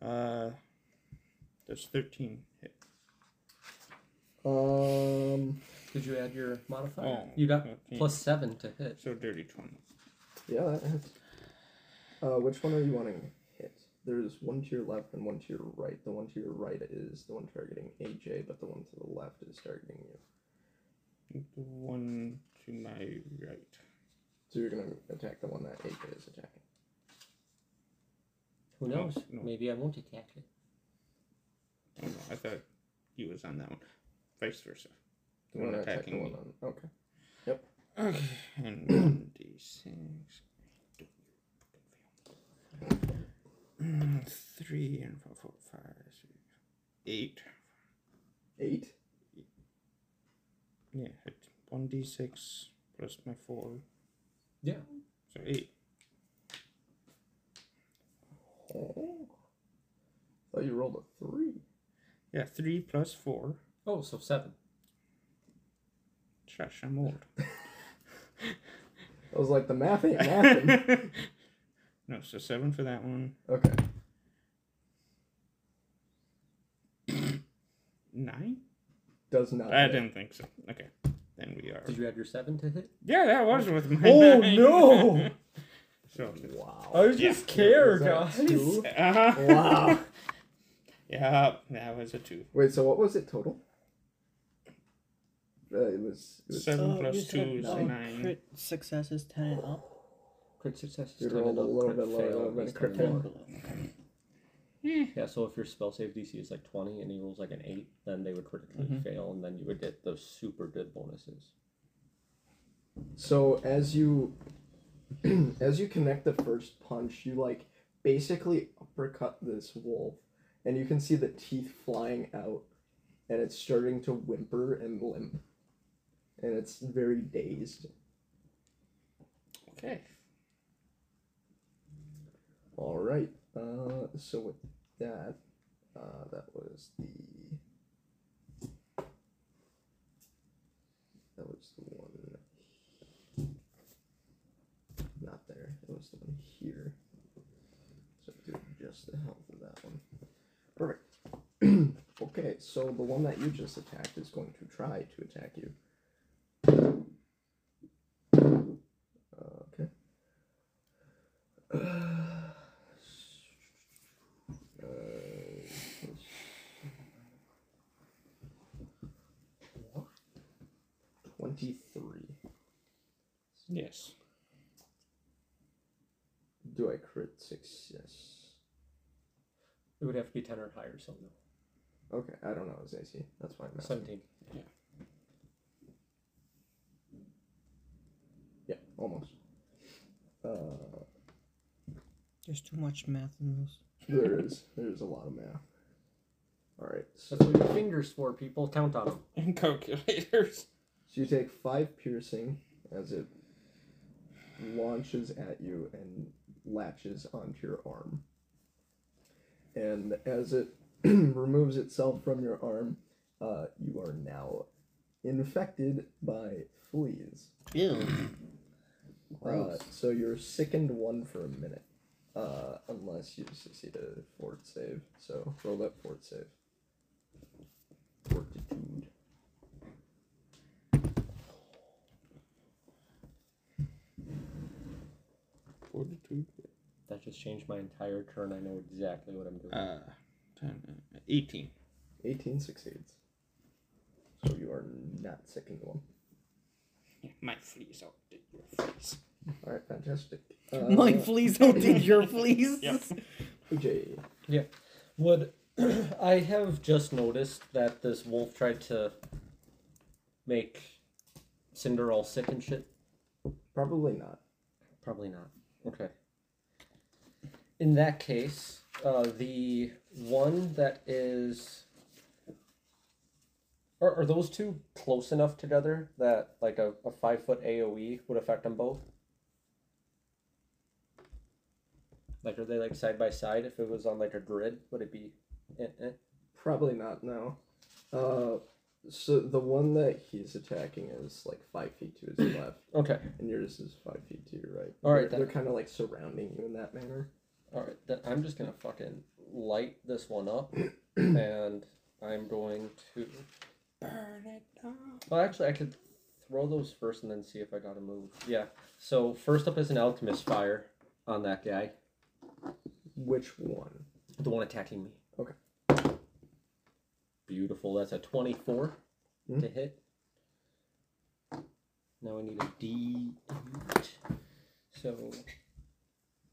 Uh, that's 13 hit. Um. Did you add your modifier? Oh, you got okay. plus seven to hit. So dirty 20. Yeah, that hits. Uh, which one are you wanting to hit? There's one to your left and one to your right. The one to your right is the one targeting AJ, but the one to the left is targeting you. The one to my right. So you're gonna attack the one that AJ is attacking. Who No, knows? no. Maybe I won't attack it. Oh no, I thought he was on that one. Vice versa. The You one wanna attack the attacking one on. Okay. Yep. Okay, and 1d6. Mm, Three and four, four, five, six, eight. Eight. Yeah, it's one d six plus my four. Yeah. So eight. Oh. Thought you rolled a three. Yeah, three plus four. Oh, so seven. Shush, I'm old. I was like, the math ain't mathing. no, so seven for that one. okay. Nine? Does not. I hit. didn't think so. Okay, then we are. Did you have your seven to hit? Yeah, that was with my. Oh, nine. no! so. Wow. I was Yeah. just scared, Was that guys. two? Uh-huh. Wow. Yeah, that was a two. Wait, so what was it total? Uh, it was. It was Seven Oh, two is uh, nine. Crit success is 10 and up. Crit success is You 10 rolled and a up, little crit bit lower fail than is crit 10 and fail. up. Yeah, so if your spell save DC is like 20 and he rolls like an 8, then they would critically Mhm. fail, and then you would get those super good bonuses. So as you as you connect the first punch, you like basically uppercut this wolf, and you can see the teeth flying out, and it's starting to whimper and limp, and it's very dazed. Okay. All right. Uh, so with that, uh, that was the that was the one not there. It was the one here. So do just the health of that one. Perfect. okay, so the one that you just attacked is going to try to attack you. Uh, okay. Uh, Twenty-three. Yes. Do I crit success? It would have to be 10 or higher, so no. Okay, I don't know his AC. That's fine. I'm asking. 17. Yeah, Yeah, almost. Uh, There's too much math in this. there is. There's a lot of math. All right. So, That's what your fingers for, people. Count on them. And calculators. so you take five piercing as it launches at you and latches onto your arm. And as it removes itself from your arm, uh, you are now infected by fleas. Ew. Uh, Gross. so you're sickened one for a minute, uh, unless you succeed a fort save. So roll that fort save. Just changed my entire turn. I know exactly what I'm doing. Uh, 10, uh, 18. 18 succeeds. So you are not sicking one. My fleas out your face. All right, fantastic. Uh, My fleas don't take your fleas. Yep. Yeah. Would I have just noticed that this wolf tried to make Cinder all sick and shit? Probably not. Probably not. Okay. In that case, uh, the one that is. Are, are those two close enough together that like a, a five foot AoE would affect them both? Like, are they like side by side? If it was on like a grid, would it be? Eh, eh? Probably not. No. Uh, so the one that he's attacking is like five feet to his left, Okay. and yours is five feet to your right. All right, They're, they're kind of like surrounding you in that manner. All right. Then I'm just gonna fucking light this one up, and I'm going to. Burn it down. Well, actually, I could throw those first and then see if I got to move. Yeah. So first up is an alchemist fire on that guy, Which one? the one attacking me. Okay. Beautiful. That's a twenty-four Mhm. to hit. Now I need a D8. So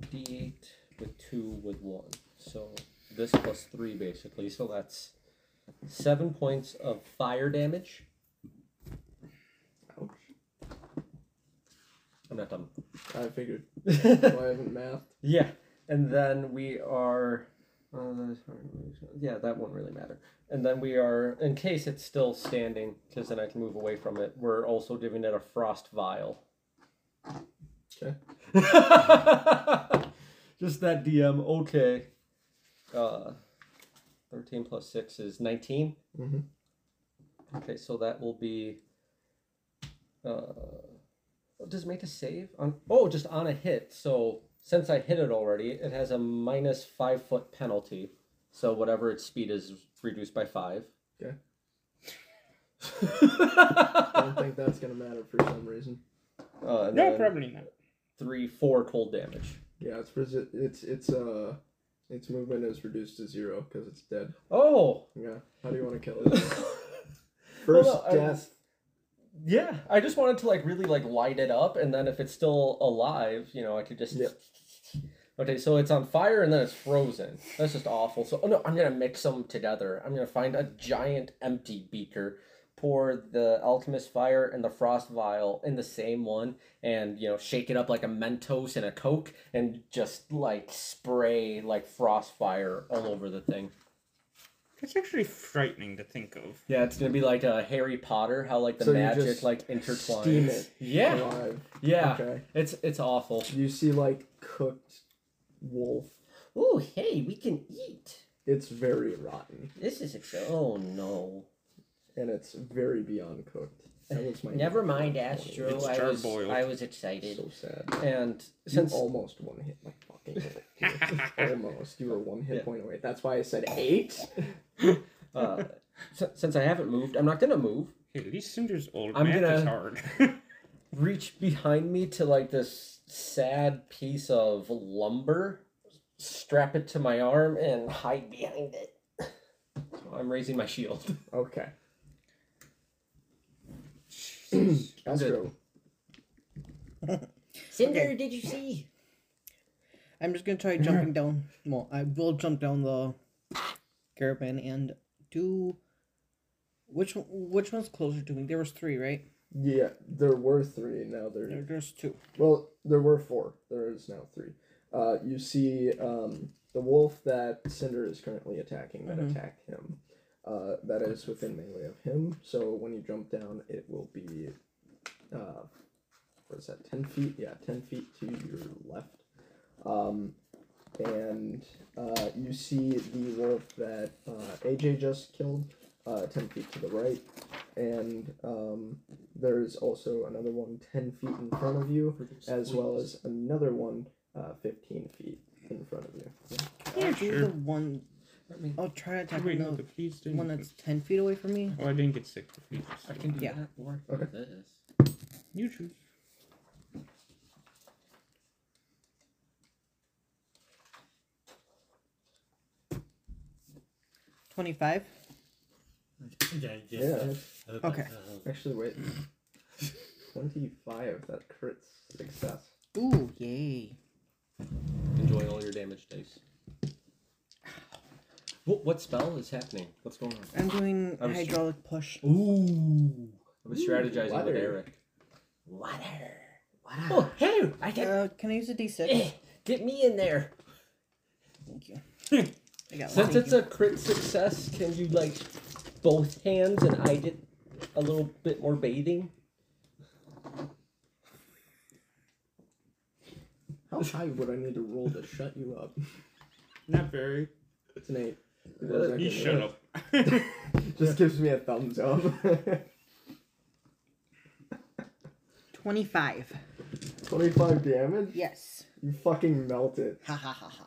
D8 with two with one. So this plus three basically. So that's seven points of fire damage. Ouch. I'm not done. I figured. I haven't mathed. Yeah, and then we are. Uh, yeah, that won't really matter. And then we are, in case it's still standing, because then I can move away from it. We're also giving it a frost vial. Okay. Just that DM. Okay. Uh, thirteen plus six is nineteen. Mm-hmm. Okay, so that will be. Uh, does it make a save on? Oh, just on a hit. So since I hit it already, it has a minus five foot penalty. So whatever its speed is reduced by five. Okay. I don't think that's gonna matter for some reason. uh, No, then probably not. three, four cold damage. Yeah, it's resi- it's it's uh its movement is reduced to zero because it's dead. Oh. Yeah. How do you want to kill it? Well, First no, I- death. Yeah, I just wanted to like really like light it up, and then if it's still alive, you know, I could just. Yep. Okay, so it's on fire and then it's frozen. That's just awful. So, oh no, I'm gonna mix them together. I'm gonna find a giant empty beaker, pour the alchemist fire and the frost vial in the same one, and you know, shake it up like a Mentos and a Coke, and just like spray like frost fire all over the thing. It's actually frightening to think of. Yeah, it's gonna be like a Harry Potter, how like the So you magic just like intertwines. Steam it Yeah, alive. yeah. Okay. It's it's awful. You see like cooked wolf. Oh, hey, we can eat. It's very rotten This is exciting. Oh no. And it's very beyond cooked. That was my Never mind, Astro. It's I was charboiled. I was excited. So sad. And You since almost one hit my fucking hit. almost. You were one hit Yeah. point away. That's why I said eight. uh, s- since I haven't moved, I'm not gonna move. Hey, at least Cinder's old I'm math is gonna- hard. Reach behind me to like this sad piece of lumber, strap it to my arm, and hide behind it. So I'm raising my shield. Okay. Jesus. Astro. Cinder, Okay. did you see? I'm just gonna try jumping down. Well, I will jump down the caravan and do. Which one- which one's closer to me? There was three, right? Yeah, there were three. Now There, there. there's two. Well, there were four. There is now three. Uh, you see um, the wolf that Cinder is currently attacking that Mhm. attacked him. Uh, that is within melee of him. So when you jump down, it will be. Uh, what is that? Ten feet? Yeah, ten feet to your left. Um, and uh, you see the wolf that uh, AJ just killed. Uh, ten feet to the right, and um, there's also another one 10 feet in front of you, as well as another one uh, 15 feet in front of you. Can I do sure. the one? Let me. I'll try to attack Wait, no, the didn't. one that's ten feet away from me. Oh, I didn't get sick. The. I can do Yeah. that or Okay. this. You choose. Twenty-five. Yeah, Yeah. Uh, okay. Uh, Actually, wait. 25, that crits success. Ooh, yay! Enjoy all your damage dice. What, what spell is happening? What's going on? I'm doing I was- hydraulic push. Ooh. I was Ooh, strategizing water. with Eric. Water. Water. Oh, hey! I get. Uh, can I use a d6? Eh, get me in there. Thank you. I got. Since Thank it's you. a crit success, can you like both hands and I get a little bit more bathing? How high would I need to roll to shut you up? Not very. It's an 8. Uh, You shut up. Just gives me a thumbs up. 25. 25 damage? Yes. You fucking melt it Ha ha ha ha.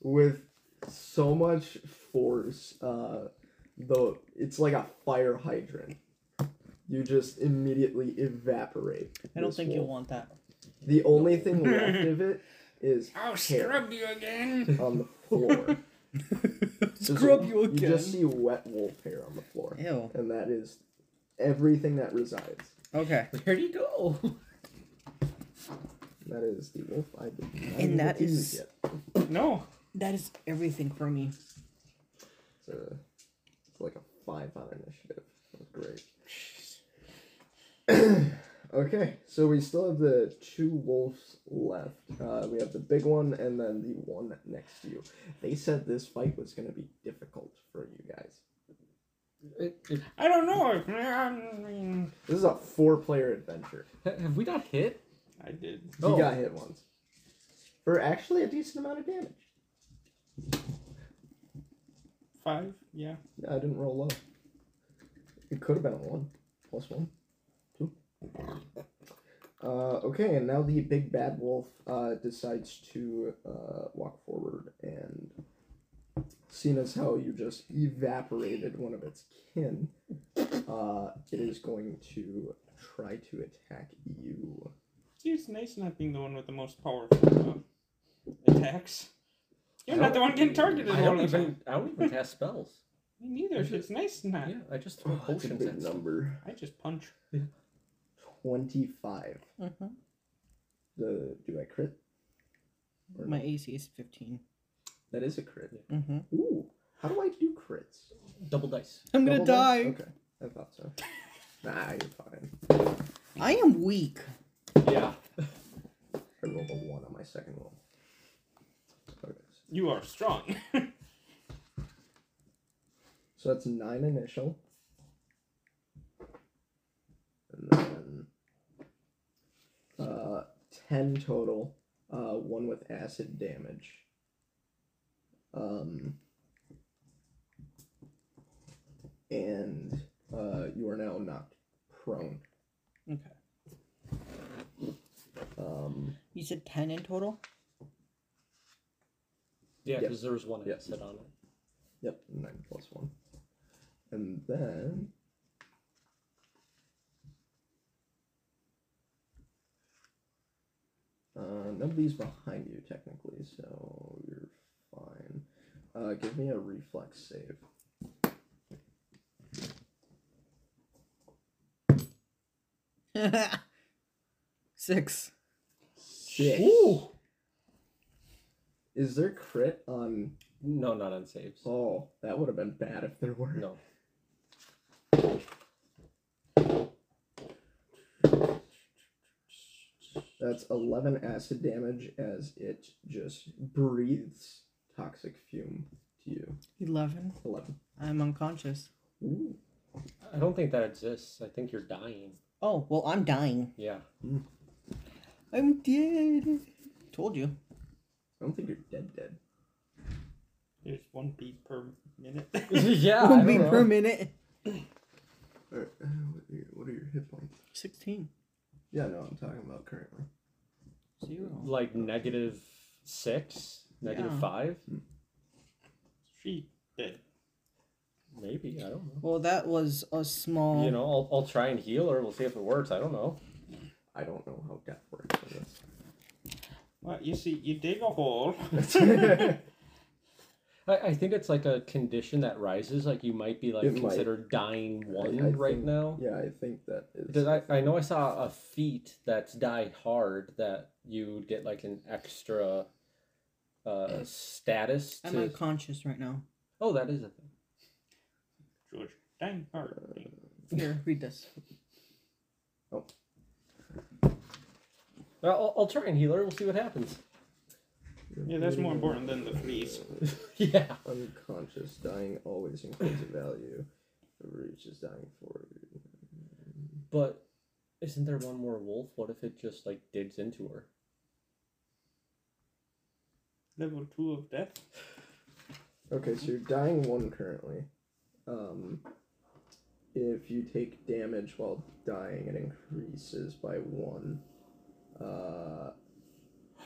with so much force. Uh, the it's like a fire hydrant. You just immediately evaporate. I don't this think you'll want that. The only thing left of it is I'll hair scrub you again. on the floor. Just- Scrub you again. You just again. see wet wolf hair on the floor, Ew. and that is everything that resides. Okay. Where'd he go? That is the wolf I did not And even that get to is- use yet. No. That is everything for me. It's, a, it's like a five on initiative. That's great. okay, so we still have the two wolves left. Uh, we have the big one and then the one next to you. They said this fight was going to be difficult for you guys. It, it, I don't know. This is a four-player adventure. have we not hit? I did. You Oh. got hit once for actually a decent amount of damage. Five. Yeah. I didn't roll low. It could have been a one. Plus one. Two. Uh, okay, and now the big bad wolf uh, decides to uh, walk forward and seeing as how you just evaporated one of its kin, uh, it is going to try to attack you. See, it's nice not being the one with the most powerful uh, attacks. You're I not the one getting targeted I all don't the even. time. I don't even cast spells. Me neither. It's nice not. Yeah, I just throw Oh, that's a potions big at stuff. number. I just punch. 25. Mm-hmm. The, do I crit? Or My no? AC is 15. That is a crit. Mm-hmm. Ooh, how do I do crits? Double dice. I'm gonna Double dice? die. Okay, I thought so. Nah, you're fine. I am weak. Yeah. I rolled a one on my second roll. Okay, You are strong. so that's nine initial. And then uh, ten total. Uh, one with acid damage. Um, and uh, you are now knocked prone. Okay. Um, You said 10 in total? Yeah, Yep. because there was one Yep. acid on it. Yep, nine plus one. And then uh, nobody's behind you technically, so you're fine. Uh, give me a reflex save. Six. Six. Ooh. Is there crit on? No, not on saves. Oh, that would have been bad if there were. No. That's 11 acid damage as it just breathes toxic fume to you. 11. 11. I'm unconscious. Ooh. I don't think that exists. I think you're dying. Oh, well, I'm dying. Yeah. I'm dead. Told you. I don't think you're dead dead. There's one beat per minute. yeah. One beat know. per minute. Alright, uh, what, are your, what are your hit points? 16. Yeah, no, I'm talking about currently. Zero. Like negative six, negative Yeah. five, hmm. she dead. maybe. I don't know. Well, that was a small. You know, I'll, I'll try and heal her. We'll see if it works. I don't know. I don't know how death works for Well, you see, you dig a hole. I, I think it's like a condition that rises. Like you might be like It might. considered dying one I right think- now. Yeah, I think that is. Because I, I know I saw a feat that's die hard that you would get like an extra uh, status. I'm To... unconscious right now. Oh, that is a thing. George, dying hard. Here, read this. Well, I'll, I'll try and healer. We'll see what happens. Yeah, that's more important than the freeze. yeah. Unconscious, dying always includes a value. It reaches dying for. you. But isn't there one more wolf? What if it just like digs into her? Level two of death. Okay, so you're dying one currently. Um, if you take damage while dying, it increases by one. Uh,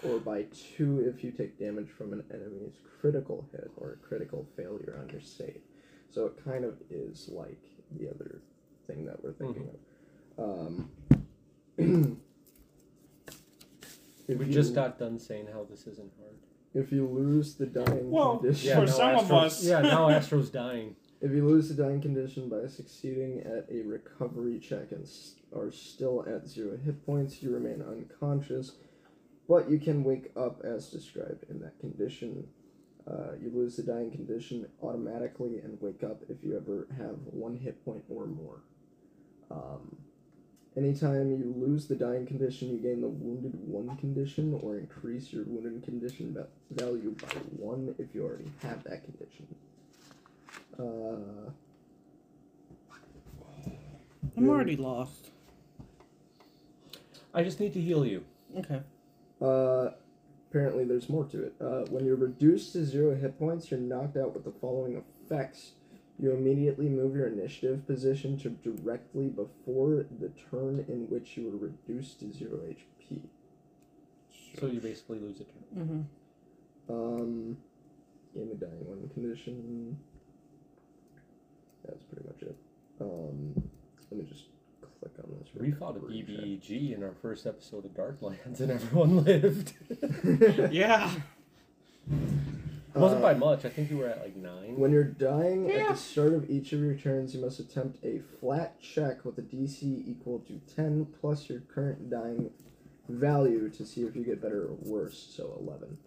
or by two if you take damage from an enemy's critical hit or a critical failure on your save. So it kind of is like the other thing that we're thinking of. Um, if We you- just got done saying how this isn't hard. if you lose the dying Well, condition. For now some of us- Yeah, now Astro's dying. If you lose the dying condition by succeeding at a recovery check and are still at zero hit points, you remain unconscious, but you can wake up as described in that condition. Uh, you lose the dying condition automatically and wake up if you ever have one hit point or more. Um, anytime you lose the dying condition, you gain the wounded one condition or increase your wounded condition value by one if you already have that condition. Uh, I'm already lost. I just need to heal you. Okay. Uh, apparently, there's more to it. Uh, when you're reduced to zero hit points, you're knocked out with the following effects. You immediately move your initiative position to directly before the turn in which you were reduced to zero HP. So you basically lose a turn. Mm-hmm. Um, gain the dying one condition. That's pretty much it. Um, let me just click on this. We fought a recovery BBEG in our first episode of Darklands, and everyone lived. Yeah. It wasn't by Uh, much. I think you were at like nine. When you're dying at the start of each of your turns, you must attempt a flat check with a DC equal to 10 plus your current dying value to see if you get better or worse, so 11.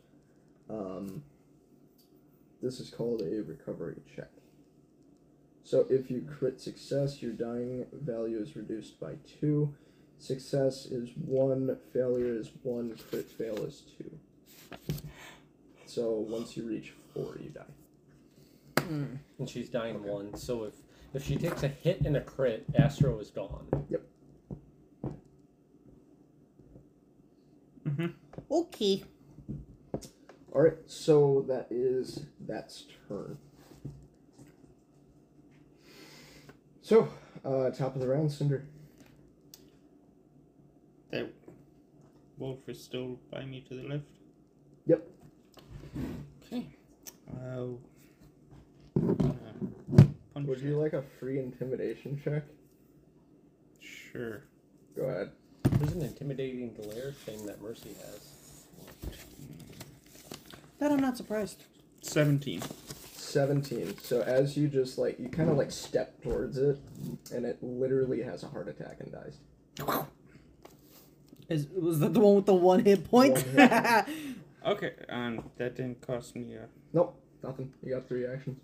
Um, this is called a recovery check. So if you crit success, your dying value is reduced by 2. Success is 1, failure is 1, crit fail is 2. So once you reach 4, you die. and she's dying Okay. one. So if if she takes a hit and a crit, Astro is gone. Yep. Okay. Alright, so that is that's turn. So, uh, top of the round, Cinder. That wolf is still by me to the left. Yep. Okay. Uh, punch Would you like a free intimidation check? Sure. Go ahead. There's an intimidating glare thing that Mercy has. That I'm not surprised. 17. 17. So as you just like, you kind of like step towards it, and it literally has a heart attack and dies. Is was that the one with the one hit point? One hit Okay, and that didn't cost me a. Nope, nothing. You got three actions.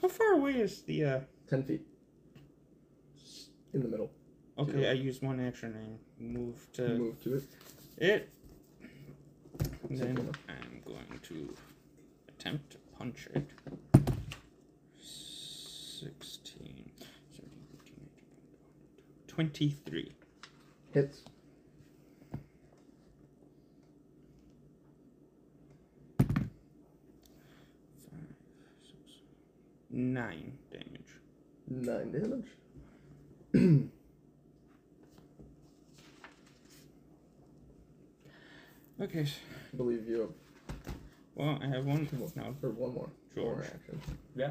How far away is the. uh 10 feet. In the middle. Okay. I used one action and moved to Move to it. it. And then enough. I'm going to attempt to punch it. 16, 17, 18, 23. Hits. 9 damage. 9 damage. okay. I believe you. Well, I have one now. for one more. George. Action. Yeah.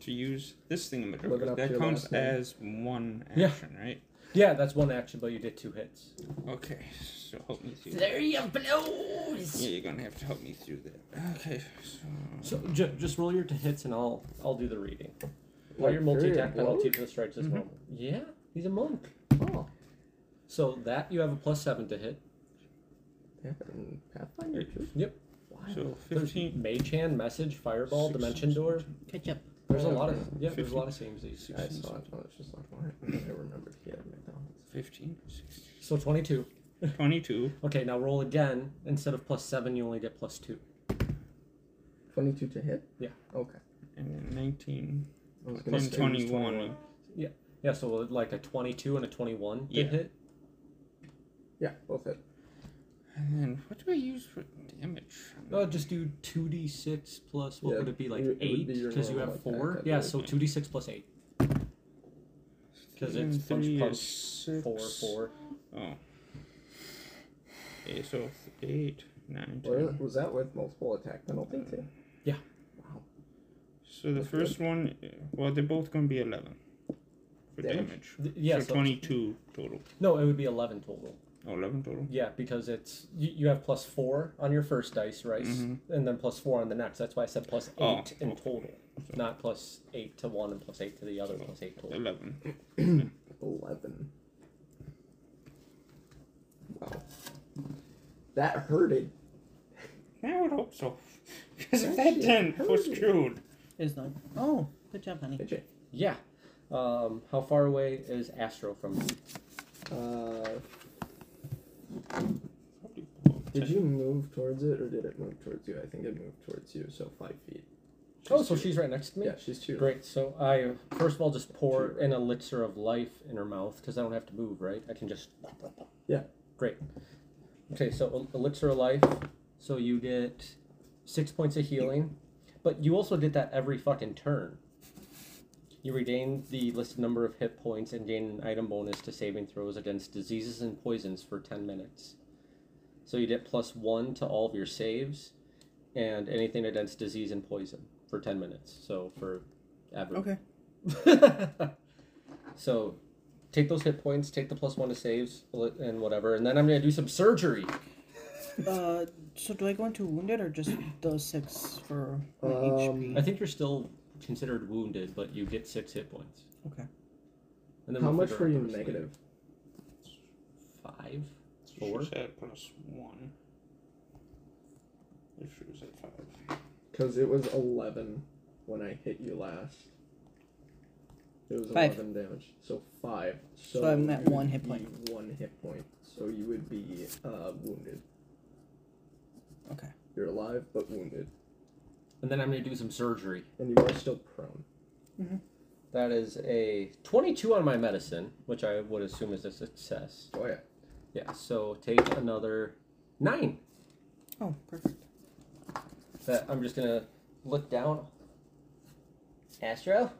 To use this thing, that counts as one action, yeah. right? Yeah, that's one action, but you did two hits. Okay, so help me through. Flurry of blows. Yeah, you're gonna have to help me through that. Okay, so So ju- just roll your to hits, and I'll I'll do the reading. While your Like multi very attack penalty low? for the strikes is Mhm. normal. Yeah, he's a monk. Oh, So that you have a plus seven to hit. yeah, and Pathfinder too. Yep. Wow. so There's 15. Mage hand, message, fireball, Six, dimension door. Catch up. There's a lot of okay. yeah. There's a lot of saves these. I saw it. Oh, I was just like, why? I remembered he had McDonald's. 15, 16, So twenty two. 22. Okay, now roll again. Instead of plus seven, you only get plus two. Twenty-two to hit. Yeah. Okay. And then 19. I was gonna say 21. Yeah, yeah so like a twenty-two and a twenty-one to Yeah. hit. Yeah, both hit. And then what do I use for damage? Oh, just do two d six plus what Yeah, would it be like it would be eight? your Because you normal have attack, four. I yeah, believe. so two d six plus eight. Because it's punch three punch is six. four four. Oh. Okay, so 8, 9, 10. Or was that with multiple attack penalty too? Yeah. Wow. So the That's first one, uh, well, they're both going to be 11 for Damage? damage. Th- Yeah, so so 22 total. No, it would be eleven total. Oh, 11 total. Yeah, because it's you, you have plus four on your first dice, right? Mhm. And then plus four on the next. That's why I said plus eight Oh, in okay. total, not plus eight to one and plus eight to the other plus eight total. 11. Eleven. Wow. That hurted. I would hope so. Because if That that shit didn't, we're hurted. screwed. Is not. Oh, good job, honey. AJ. Yeah. Um, how far away is Astro from you? Uh, Probably below did you move towards it or did it move towards you? I think it moved towards you, so five feet. Oh, so two. she's right next to me. Yeah, she's two. Great. So I first of all just pour Two. an elixir of life in her mouth because I don't have to move, right? I can just. Yeah. Great. Okay, so el- elixir of life. So you get six points of healing, but you also did that every fucking turn. You regain the listed number of hit points and gain an item bonus to saving throws against diseases and poisons for ten minutes. So you get plus one to all of your saves, and anything against disease and poison for ten minutes. So for ever. Okay. so take those hit points, take the plus one to saves and whatever, and then I'm gonna do some surgery. Uh, so do I go into wounded or just the six for Um, HP? I think you're still considered wounded, but you get six hit points. Okay. And then How we'll much figure were out you the rest later. negative? Five. She Four. said plus 1. If she was at 5. Because it was 11 when I hit you last. It was Five. 11 damage. So 5. So, So I'm at you one would hit be point. One hit point. So you would be uh, wounded. Okay. You're alive, but wounded. And then I'm gonna do some surgery. And you are still prone. Mm-hmm. That is a 22 on my medicine, which I would assume is a success. Oh, yeah. Yeah. So take another nine. Oh, perfect. That I'm just gonna look down. Astro.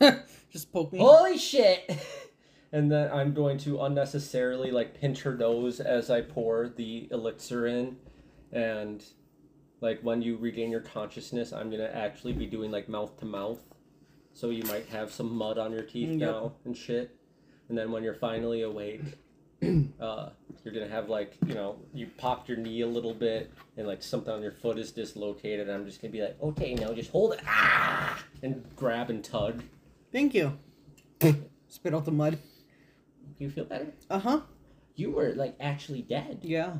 Just poke me. Holy shit! and then I'm going to unnecessarily like pinch her nose as I pour the elixir in, and like when you regain your consciousness, I'm gonna actually be doing like mouth to mouth, so you might have some mud on your teeth yep. now and shit. And then when you're finally awake, uh, you're gonna have like you know you popped your knee a little bit and like something on your foot is dislocated. And I'm just gonna be like, okay, now just hold it, ah, and grab and tug. Thank you. Spit out the mud. You feel better? Uh huh. You were like actually dead. Yeah.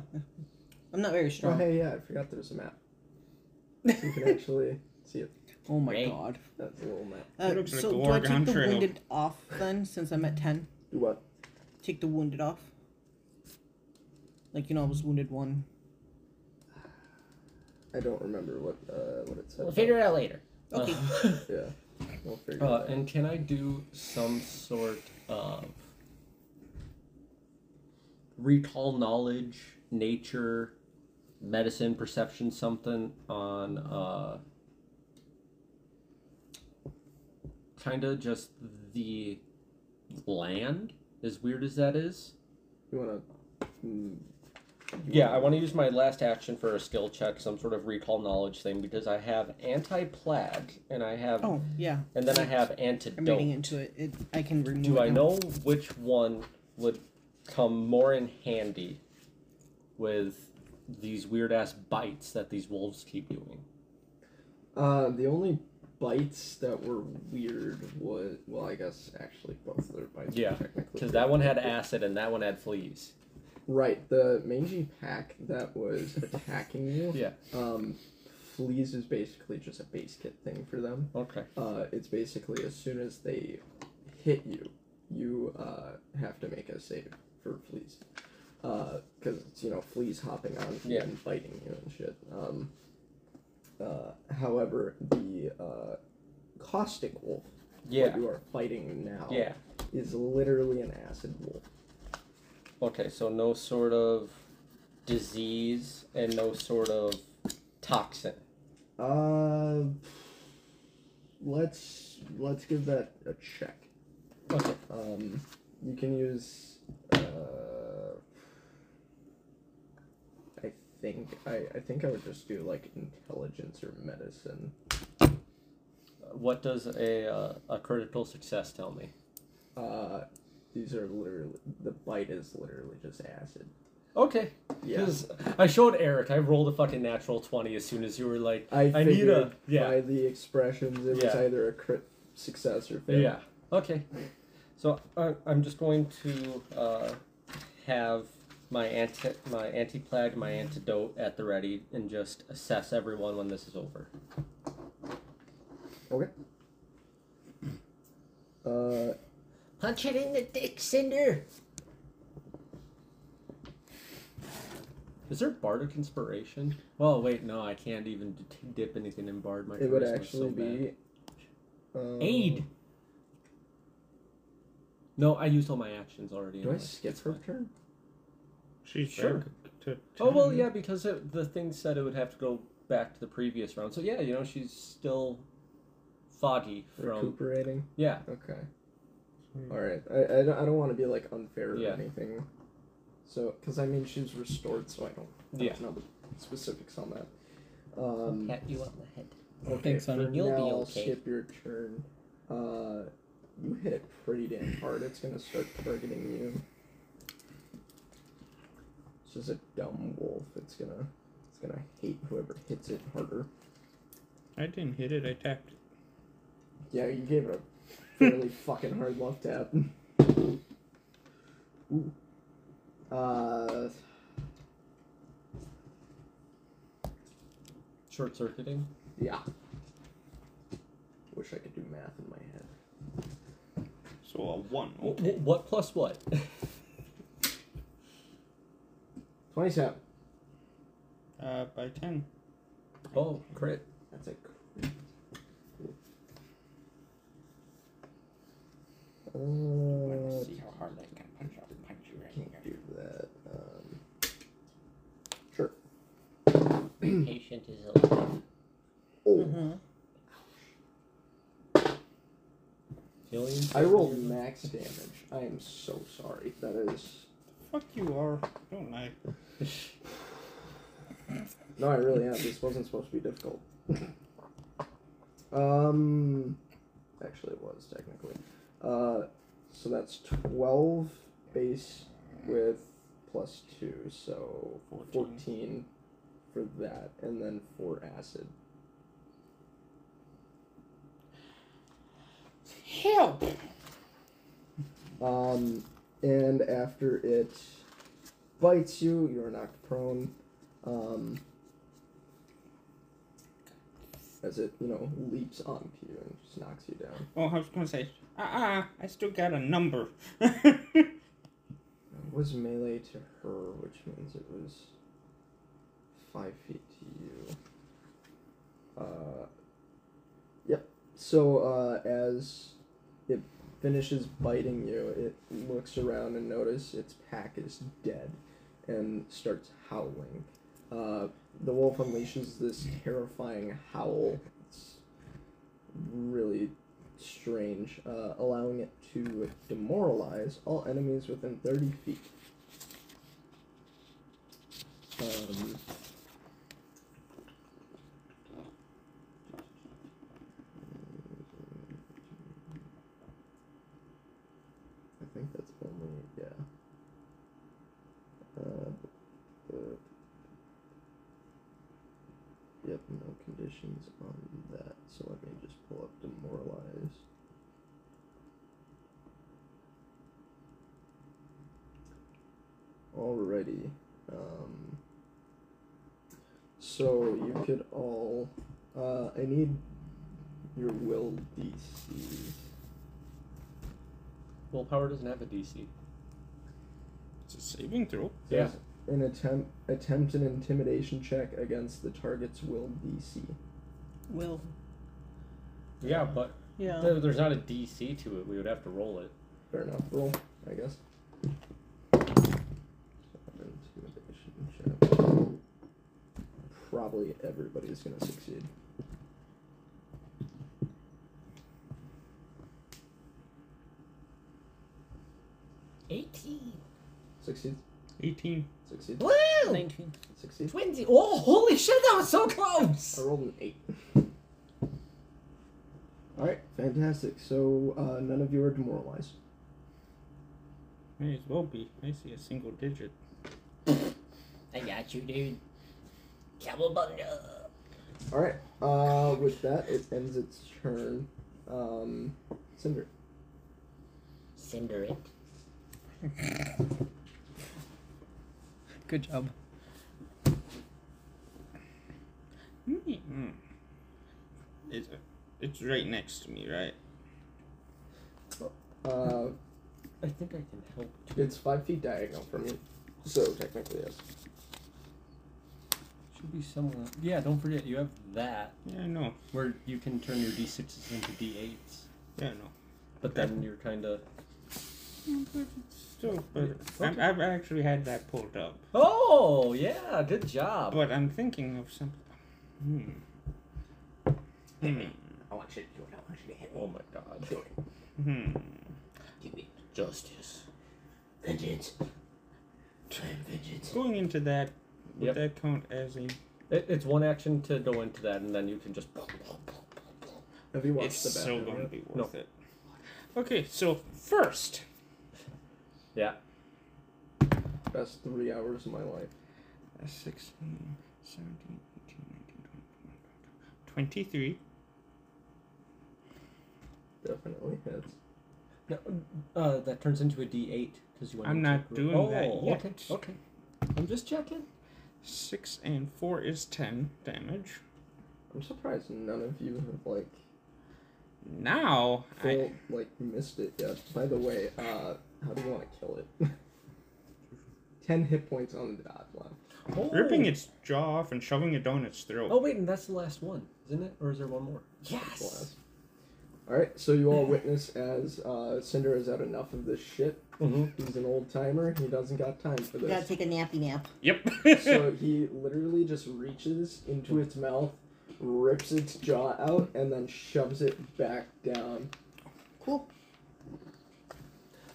I'm not very Oh, strong. hey, yeah, I forgot there was a map. You can actually see it. Oh my Great. god. That's a little map. Uh, looks like so the do I Oregon take the Trail. wounded off then, since I'm at ten? Do what? Take the wounded off. Like you know, I was wounded one. I don't remember what uh, what it said. We'll figure it out later. Okay. Yeah. We'll figure Uh, it out. and can I do some sort of recall knowledge, nature, medicine, perception, something on uh, kind of just the land? As weird as that is. You wanna? Mm, Yeah, I want to use my last action for a skill check, some sort of recall knowledge thing, because I have anti-plague and I have, Oh yeah. and then I have antidote. I'm reading into it. it I can remove. Do it I now. know which one would come more in handy with these weird ass bites that these wolves keep doing. Uh, the only bites that were weird was well, I guess actually both of their bites. Yeah, Because that one had acid and that one had fleas. Right, the mangy pack that was attacking you. Yeah. Um, fleas is basically just a base kit thing for them. Okay. Uh, it's basically as soon as they hit you, you uh, have to make a save for fleas. Because it's, you know, fleas hopping on you Yeah. and biting you and shit. Um, uh, however, the uh, caustic wolf, Yeah. what you are fighting now, Yeah. is literally an acid wolf. Okay, so no sort of disease and no sort of toxin. Uh, let's let's give that a check. Okay. Um, you can use. Uh, I think I, I think I would just do like intelligence or medicine. What does a uh, a critical success tell me? Uh, these are literally the bite is literally just acid. Okay. Yeah, I showed Eric, I rolled a fucking natural twenty as soon as you were like, I, I need a- yeah. by the expressions it was either a crit success or fail. yeah. Okay. So I, I'm just going to uh, have my anti my anti plague my antidote at the ready and just assess everyone when this is over. Okay. Uh, Punch it in the dick, Cinder. Is there bardic inspiration? Well, wait, no, I can't even d- dip anything in bard. My it would charisma's actually so be. Um, Aid. No, I used all my actions already. Do I anyway. skip her turn? She's Sure. back to Oh well, yeah, because it, the thing said it would have to go back to the previous round. So yeah, you know, she's still foggy from. Recuperating. Yeah, Okay. Hmm. All right. I, I don't, I don't want to be like unfair Yeah. or anything. So, because I mean she's restored, so I don't yeah. know the specifics on that. Um, Pat you on the head. okay. Thanks, for You'll now, be I'll okay. skip your turn. Uh, you hit it pretty damn hard. It's gonna start targeting you. It's just a dumb wolf. It's gonna, it's gonna hate whoever hits it harder. I didn't hit it, I tapped it. Yeah, you gave it a fairly fucking hard left tap. Ooh. Uh, Short circuiting. yeah. Wish I could do math in my head. So a 1. Okay. w- What plus what? 27. Uh, by 10. oh, crit. That's a crit. Uh, Let's see how hard I can punch I'll punch you right can't here. do that. Um, sure. Patient is alive. Oh, Mm-hmm. Healing. I rolled max damage. I am so sorry. That is. Fuck you are. Don't I? No, I really am. This wasn't supposed to be difficult. um, actually, it was technically. Uh, so that's twelve base with plus two, so 14. fourteen for that, and then four acid. Help! Um, and after it bites you, you are knocked prone. Um, as it, you know, leaps onto you and just knocks you down. Oh, I was gonna say, ah, ah, I still got a number. It was melee to her, which means it was five feet to you. Uh, yep. So uh, as finishes biting you, it looks around and notices its pack is dead and starts howling. Uh, the wolf unleashes this terrifying howl. It's really strange, uh, allowing it to demoralize all enemies within 30 feet. Um, I think that's only, yeah. have no conditions on that, so let me just pull up demoralize. Alrighty. Um, so you could all. Uh, I need your will DCs. Willpower doesn't have a DC. It's a saving throw. Yeah. An attempt attempt an intimidation check against the target's will DC. Will. Yeah, but Yeah. there- there's not a DC to it. We would have to roll it. Fair enough. Roll, I guess. Intimidation check. Probably everybody's gonna succeed. Eighteen. Succeeds. 18. Succeeds. Woo! 19. Succeeds. Twenty. Oh, holy shit! That was so close! I rolled an eight. All right, fantastic. So uh, none of you are demoralized. May as well be. I see a single digit. I got you, dude. Cowabunga. All right. Uh, with that, it ends its turn. Um, Cinder. Cinder it. Good job. Hmm. It's, it's right next to me, right? Uh, I think I can help. it's five feet diagonal from you, so technically yes. Should be somewhere. Yeah, don't forget you have that Yeah, I know. where you can turn your D6s into D8s. Yeah, I know. But then you're kind of. But still, but Okay. I've, I've actually had that pulled up. Oh yeah, good job. But I'm thinking of something. Hmm. Hmm. I want you to do it. I want you to hit Oh my god. Do it. Hmm. Do it. Justice. Vengeance. Time vengeance. Going into that, would Yep. that count as a? It, it's one action to go into that, and then you can just. Have you watched It's the so bathroom? going to be No. worth it. Okay, so first, Yeah. Best three hours of my life. uh, 16, 17, 18, 19, 20, 23. Definitely hits. No, uh, that turns into a D8 because you want. I'm to not check- doing oh, that yet. Okay. Okay. I'm just checking. 6 and 4 is 10 damage. I'm surprised none of you have like Now, full I, like missed it yet. By the way, uh, how do you want to kill it? Ten hit points on the dot left. Oh. ripping its jaw off and shoving it down its throat. Oh wait, and that's the last one, isn't it? Or is there one more? Yes. All right, so you all witness as uh, Cinder has had enough of this shit. Mm-hmm. He's an old timer. He doesn't got time for You gotta take a nappy nap. Yep. so he literally just reaches into its mouth, rips its jaw out, and then shoves it back down. Cool.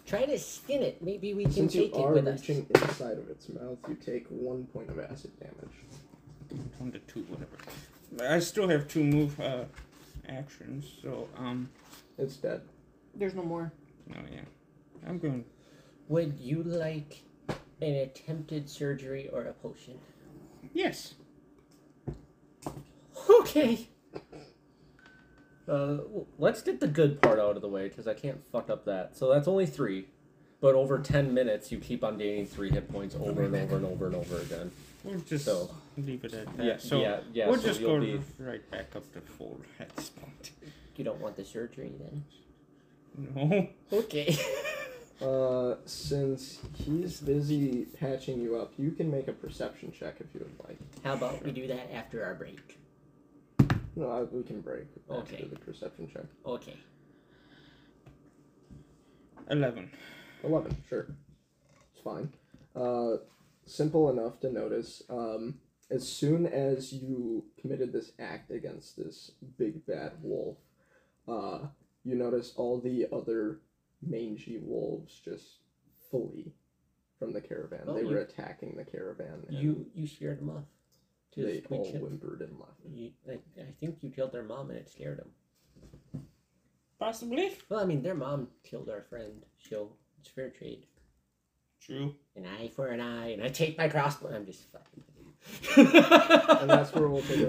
Try to skin it. Maybe we can Since you take it are with us. reaching inside of its mouth, you take one point of acid damage. One to two, whatever. I still have two move uh, actions, so um, It's dead. There's no more. Oh yeah, I'm going. Would you like an attempted surgery or a potion? Yes. Okay. Uh, let's get the good part out of the way because I can't fuck up that. So that's only three, but over ten minutes you keep on gaining three hit points over and over and over and over again. We'll just So- leave it at that. Yeah, so yeah, yeah. we'll so just you'll go be. right back up to full at this point. You don't want the surgery then? No. Okay. Uh, since he's busy patching you up, you can make a perception check if you would like. How about we do that after our break? No, I- we can break after Okay. the perception check. Okay. Eleven. 11, sure. It's fine. Uh, simple enough to notice. Um, as soon as you committed this act against this big bad wolf, uh, you notice all the other mangy wolves just flee from the caravan. Oh, they you- were attacking the caravan. And You you scared them off. To they all switch him. whimpered and left. You, I, I think you killed their mom and it scared them. Possibly. Well, I mean, their mom killed our friend, so it's fair trade. True. An eye for an eye, and I take my crossbow. I'm just fucking. with you. And that's where we'll take it.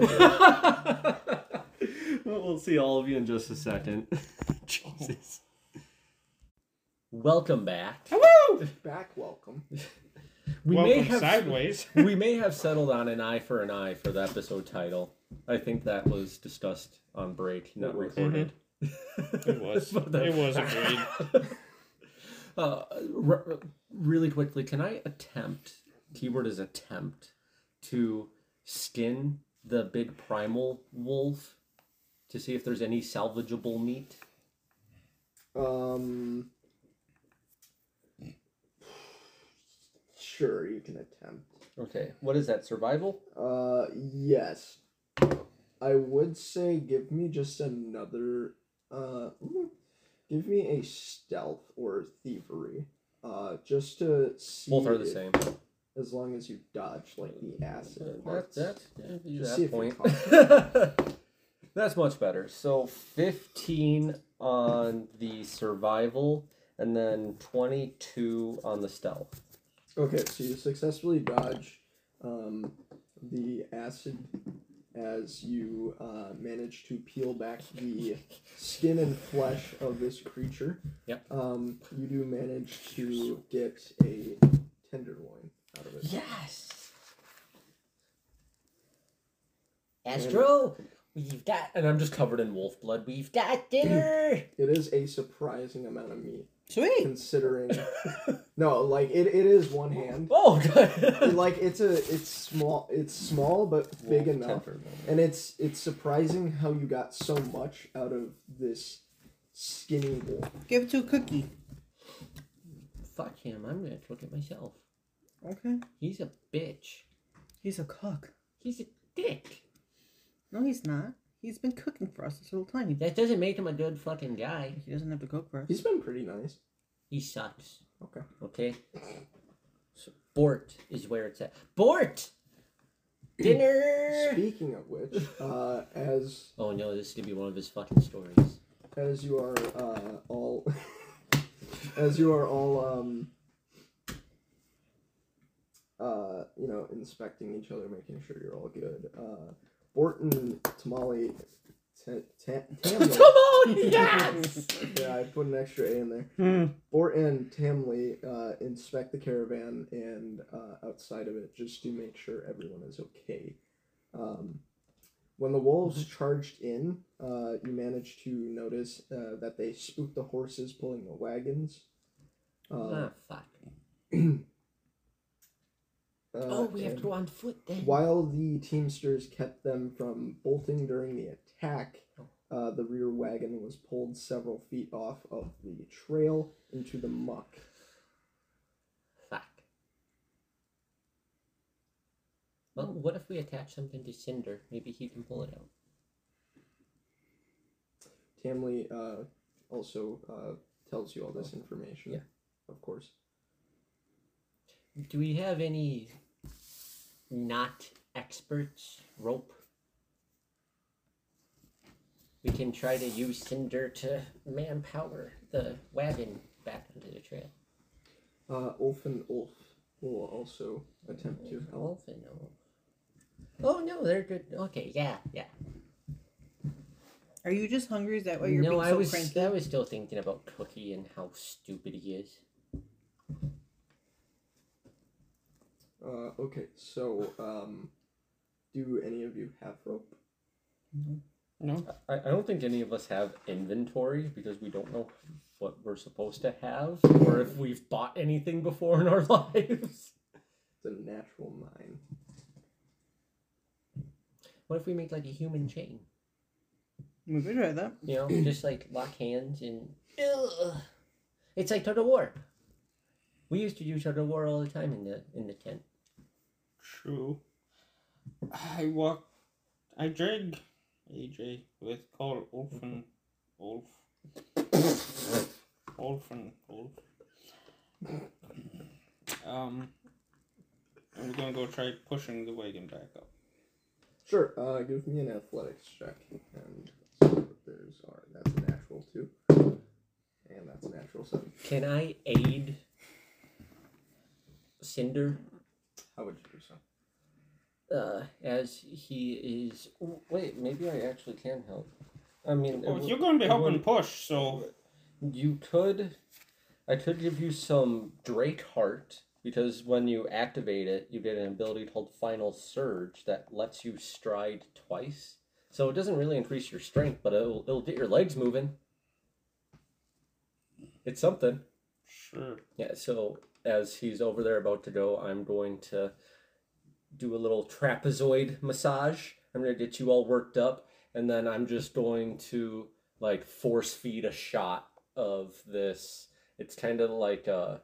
Well, we'll see all of you in just a second. Jesus. Welcome back. Hello! Back welcome. We Welcome may have sideways. we may have settled on an eye for an eye for the episode title. I think that was discussed on break, not It was. recorded. It was. The- It was agreed. uh, r- r- really quickly, can I attempt? Keyword is attempt to skin the big primal wolf to see if there's any salvageable meat. Um. Sure, you can attempt. Okay, what is that? Survival? Uh, yes. I would say give me just another. Uh, mm, give me a stealth or thievery. Uh, just to see. Both are the if- same. As long as you dodge like the acid That, parts. that, Just that point. That's much better. So 15 on the survival, and then 22 on the stealth. Okay, so you successfully dodge um, the acid as you uh, manage to peel back the skin and flesh of this creature. Yep. Um, you do manage to get a tenderloin out of it. Yes. Astro, we've got And I'm just covered in wolf blood. we've got dinner. It is a surprising amount of meat, Sweet. considering. no, like it, it is one hand. Oh, good. like it's a it's small it's small but big Wolf enough tenderloin. and it's it's surprising how you got so much out of this skinny wolf Give it to a cookie. Fuck him. I'm gonna cook it myself. Okay. He's a bitch. He's a cook. He's a dick. No, he's not. He's been cooking for us this whole time. That doesn't make him a good fucking guy. he doesn't have to cook for us. he's been pretty nice He sucks. Okay. Okay. So Bort is where it's at. Bort. Dinner. speaking of which uh as Oh no, this is gonna be one of his fucking stories. as you are uh all as you are all um uh you know inspecting each other making sure you're all good uh Borton Tamale Ta- Ta- Tamale, yes! yeah I put an extra A in there. Bort and Tamli uh, inspect the caravan and uh, outside of it just to make sure everyone is okay. Um, when the wolves charged in, uh, you managed to notice uh, that they spooked the horses pulling the wagons. Uh, ah, fuck. uh, Oh, we have to go on foot then. While the Teamsters kept them from bolting during the attack, uh, the rear wagon was pulled several feet off of the trail into the muck. Fuck. Well, what if we attach something to Cinder? Maybe he can pull it out. Tamli uh, also uh, tells you all this information. Yeah. Of course. Do we have any not experts rope? We can try to use Cinder to manpower the wagon back onto the trail. Uh, Ulf and Ulf will also attempt to help. Wolf and Wolf. Oh no, they're good. Okay, yeah, yeah. Are you just hungry? Is that why you're no, being I so was cranky? I was still thinking about Cookie and how stupid he is. Uh, okay, so um, do any of you have rope? No. I, I don't think any of us have inventory because we don't know what we're supposed to have or if we've bought anything before in our lives. It's a natural nine. What if we make like a human chain? We could try that. You know, just like lock hands and. Ugh. It's like Total War. We used to do Total War all the time in the in the tent. True. I walk. I drag AJ with call Olfen. Wolf. Olfen. Wolf. Um. I'm gonna go try pushing the wagon back up. Sure. Uh, give me an athletics check and see what theirs are. That's a natural two, and that's a natural seven. Can I aid Cinder? How would you do so? Uh, as he is. Wait, maybe I actually can help. I mean, Well, you're going to be helping would- push, so You could. I could give you some Drake Heart because when you activate it, you get an ability called Final Surge that lets you stride twice. So it doesn't really increase your strength, but it'll, it'll get your legs moving. It's something. sure. Yeah, so as he's over there about to go, I'm going to do a little trapezoid massage. I'm going to get you all worked up, and then I'm just going to like force feed a shot of this. It's kind of like a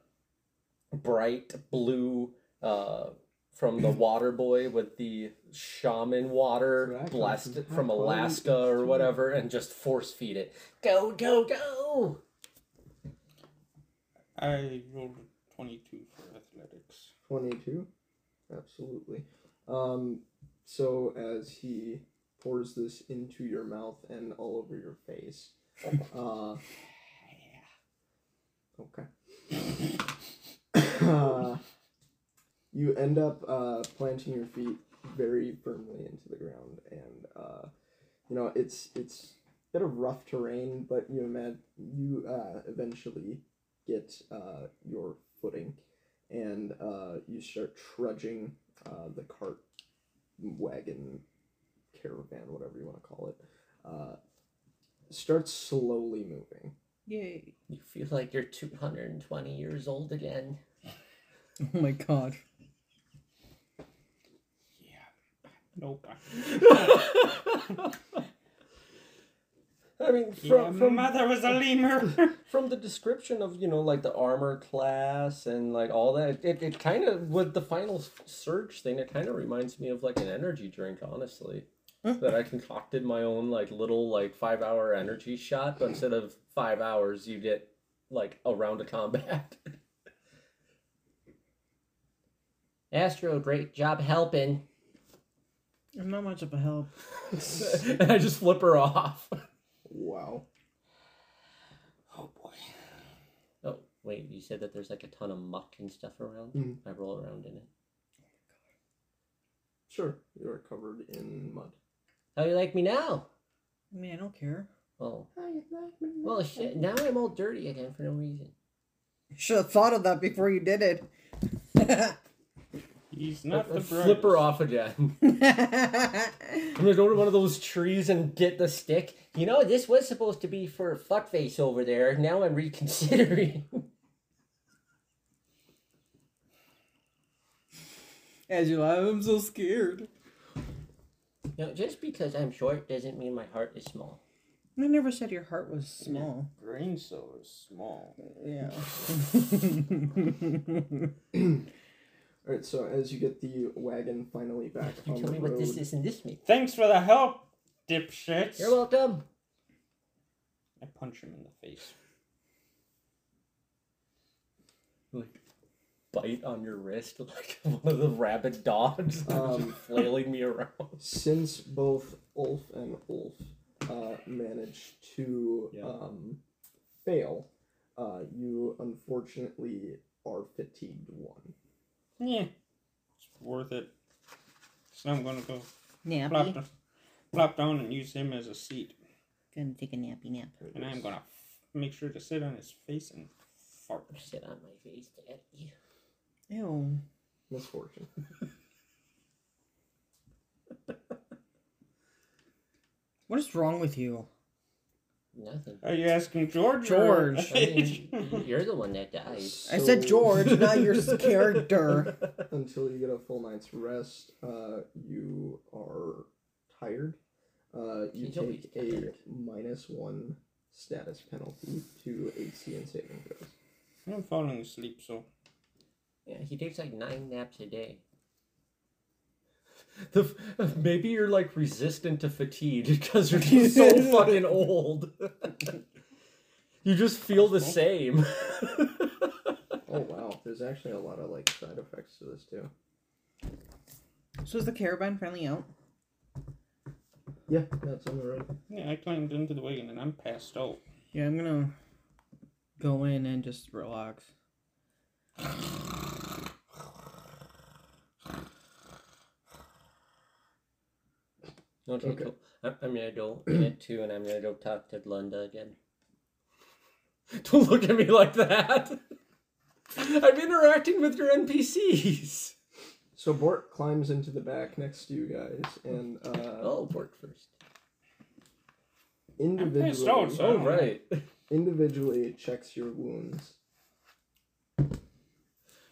bright blue uh, from the water boy with the shaman water Dragon blessed from from Alaska or whatever, and just force feed it. Go, go, go! I rolled 22 for athletics. 22 absolutely. Um so as he pours this into your mouth and all over your face uh okay. Uh, you end up uh planting your feet very firmly into the ground and uh you know it's it's a bit of rough terrain but you imagine you uh eventually get uh your footing and uh, you start trudging uh, the cart, wagon, caravan, whatever you want to call it. Uh, starts slowly moving. Yay. You feel like you're 220 years old again. Oh my god. Yeah. Nope. I mean, from, my from mother was a lemur. from the description of you know like the armor class and like all that it, it kind of with the final surge thing it kind of reminds me of like an energy drink honestly hmm. that i concocted my own like little like five hour energy shot but instead of five hours you get like a round of combat Astro, great job helping. I'm not much of a help. and i just flip her off Wow. oh boy. Oh, wait, you said that there's like a ton of muck and stuff around? Mhm. I roll around in it. Sure, you are covered in mud. How you like me now? I mean, I don't care. Oh. Well, shit, now I'm all dirty again for no reason. You should have thought of that before you did it. He's not the flip her off again i'm gonna go to one of those trees and get the stick You know, this was supposed to be for fuckface over there. Now I'm reconsidering. As you laugh, I'm so scared. no, just because I'm short doesn't mean my heart is small. I never said your heart was small. Brain cell is small. Yeah. All right, so as you get the wagon finally back You on tell the me road, what this is and this means. Thanks for the help, dipshits. You're welcome. I punch him in the face. like bite on your wrist like one of the rabid dogs Um, flailing me around. since both Ulf and Ulf uh, managed to Yeah. um, fail, uh, you unfortunately are fatigued one. Yeah. It's worth it. So I'm gonna go plop, Nappy. down- plop down and use him as a seat. Gonna take a nappy nap. And I'm gonna f- make sure to sit on his face and fart. Sit on my face, Daddy. Ew. Misfortune. What is wrong with you? Nothing. Are you asking George? or- George. I mean, you're the one that died. I said George, not your character. until you get a full night's rest, uh, you are tired. Uh, you He's always take a tired. minus one status penalty to AC and saving throws. I'm falling asleep, so Yeah, he takes like nine naps a day. The, maybe you're like resistant to fatigue because you're just so fucking old. you just feel the same. Oh wow, there's actually a lot of like side effects to this too. So is the caravan finally out? Yeah, that's on the road. yeah, I climbed into the wagon and I'm passed out. Yeah, I'm gonna go in and just relax. Okay, Okay. cool. I'm, I'm gonna go in it too, and I'm gonna go talk to Glenda again. Don't look at me like that. I'm interacting with your NPCs. So Bort climbs into the back next to you guys, and uh, Oh, Bort first. individually, out, so- Oh, right. individually it checks your wounds.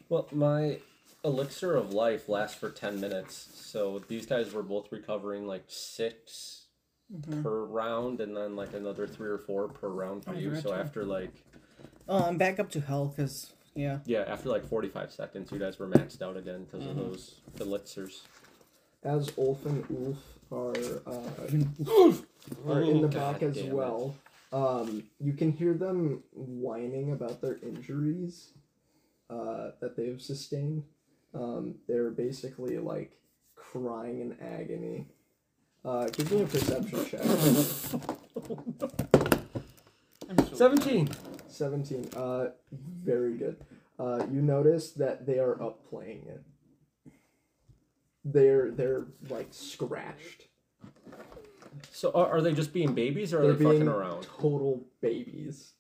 Well, my elixir of life lasts for 10 minutes, so these guys were both recovering like 6 Mhm. per round, and then like another 3 or 4 per round for Oh, you. So right, too. after like, Oh, I'm back up to hell because yeah. yeah, after like 45 seconds, you guys were maxed out again because Mhm. of those elixirs. As Ulf and Ulf are uh, are in the Oh, back God as well. Um, you can hear them whining about their injuries uh, that they've sustained. Um, they're basically like crying in agony. Uh, give me a perception check. I'm so 17! 17. Uh, very good. Uh, you notice that they are up playing it. They're they're like scratched. So are, are they just being babies or are They're they fucking around? total babies.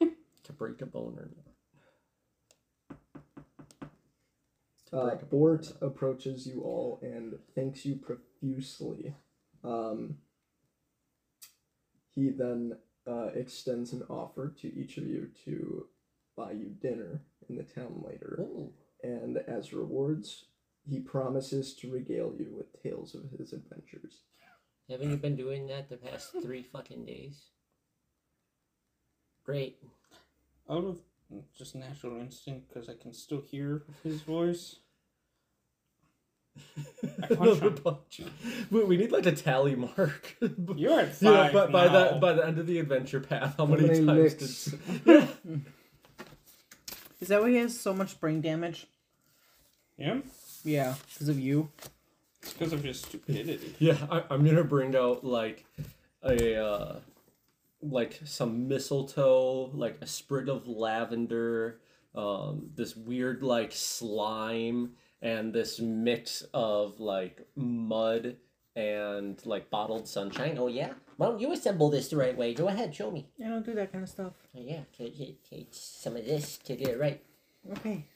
To break a bone or not? To Uh, Bort approaches you all and thanks you profusely. Um, he then uh, extends an offer to each of you to buy you dinner in the town later. Ooh. And as rewards, he promises to regale you with tales of his adventures. Haven't you been doing that the past three fucking days? Great. out of just natural instinct because I can still hear his voice. I punch Another him. punch. We, we need like a tally mark. You're at Yeah, five but by now. the by the end of the adventure path, how How many, many times licks? did yeah. Is that why he has so much brain damage? yeah, Yeah, because of you. it's because of your stupidity. Yeah, I, I'm gonna bring out like a uh, like some mistletoe, like a sprig of lavender, um, this weird like slime, and this mix of like mud and like bottled sunshine. Oh yeah? Why don't you assemble this the right way? Go ahead, show me. I don't do that kind of stuff. Oh yeah, take, take, some of this to get it right. Okay.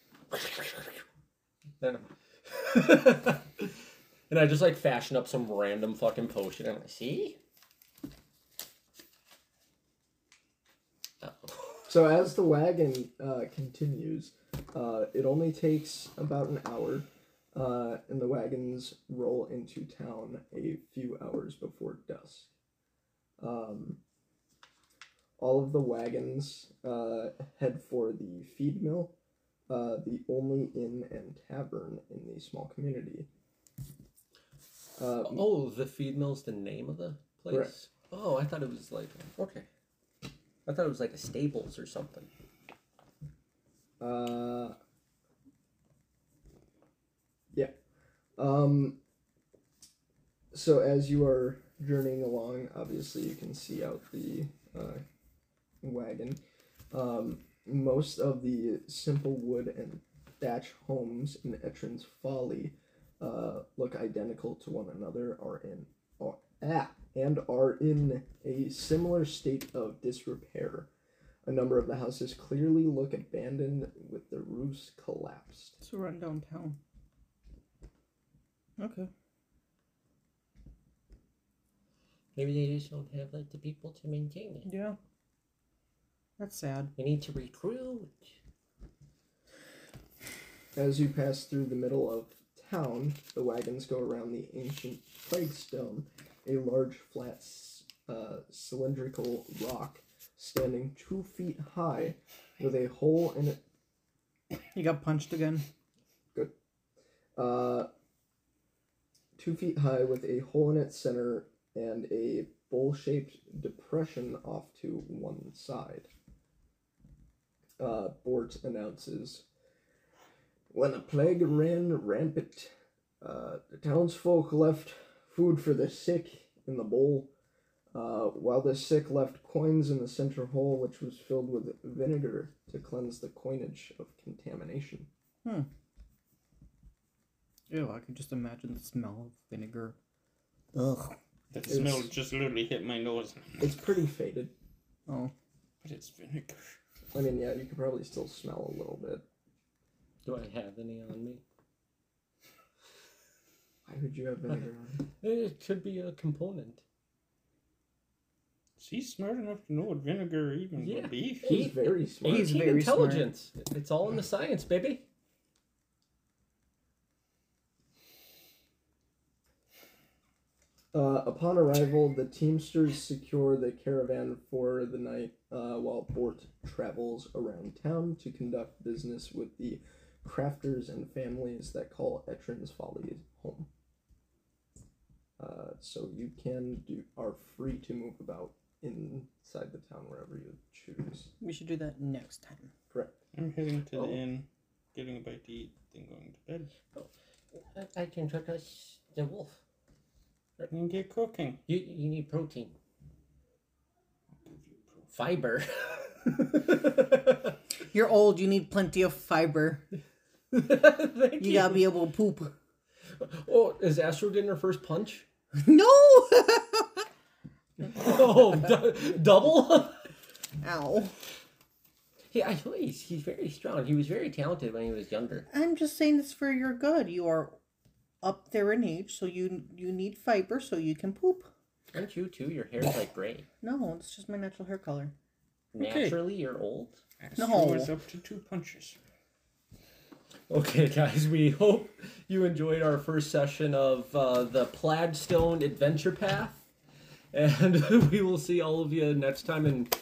and and I just like fashion up some random fucking potion. And I'm like, See? So as the wagon uh, continues, uh, it only takes about an hour, uh, and the wagons roll into town a few hours before dusk. Um, all of the wagons uh, head for the feed mill, uh, the only inn and tavern in the small community. Uh, Oh, the feed mill's the name of the place. Correct. Oh, I thought it was like okay. I thought it was like a stables or something. Uh, yeah. Um, so as you are journeying along, obviously you can see out the uh, wagon. Um, most of the simple wood and thatch homes in Etran's Folly uh, look identical to one another, are in are, ah, and are in a similar state of disrepair. A number of the houses clearly look abandoned with the roofs collapsed. It's a run downtown. Okay. Maybe they just don't have like the people to maintain it. Yeah. That's sad. We need to recruit. As you pass through the middle of town, the wagons go around the ancient flagstone, a large flat uh, cylindrical rock standing two feet high with a hole in it. You got punched again. Good. Uh, two feet high with a hole in its center and a bowl shaped depression off to one side. Uh, Bort announces When the plague ran rampant, uh, the townsfolk left food for the sick in the bowl, uh, while the sick left coins in the center hole, which was filled with vinegar to cleanse the coinage of contamination. Hmm. Ew, I can just imagine the smell of vinegar. Ugh. That It's- smell just literally hit my nose. It's pretty faded. Oh. But it's vinegar. I mean, yeah, you could probably still smell a little bit. Do I have any on me? Why would you have vinegar on? It could be a component. Is he smart enough to know what vinegar even Yeah. would be? He's very smart. He's Teen very smart. intelligence. It's all in the science, baby. Uh, upon arrival, the Teamsters secure the caravan for the night uh, while Bort travels around town to conduct business with the crafters and families that call Etran's Folly home. Uh, so you can do are free to move about inside the town wherever you choose. We should do that next time. Correct. I'm heading to Oh. the inn, getting a bite to eat, then going to bed. I, I can trust us, the wolf. And get cooking. You you need protein, I'll give you pro- fiber. You're old. You need plenty of fiber. Thank You gotta be able to poop. Oh, is Astro getting her first punch? No. Oh, du- double? Ow. He, I know he's he's very strong. He was very talented when he was younger. I'm just saying this for your good. You are up there in age, so you you need fiber so you can poop. Aren't you too? Your hair's like gray. No, it's just my natural hair color. Naturally, you're old. Astro No. is up to two punches. Okay, guys, we hope you enjoyed our first session of uh, the Plaguestone Adventure Path. And we will see all of you next time and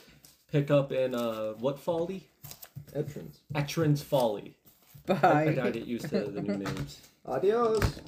pick up in uh, what folly? Etran's. Etran's Folly. I, I gotta get used to the new names. Adios.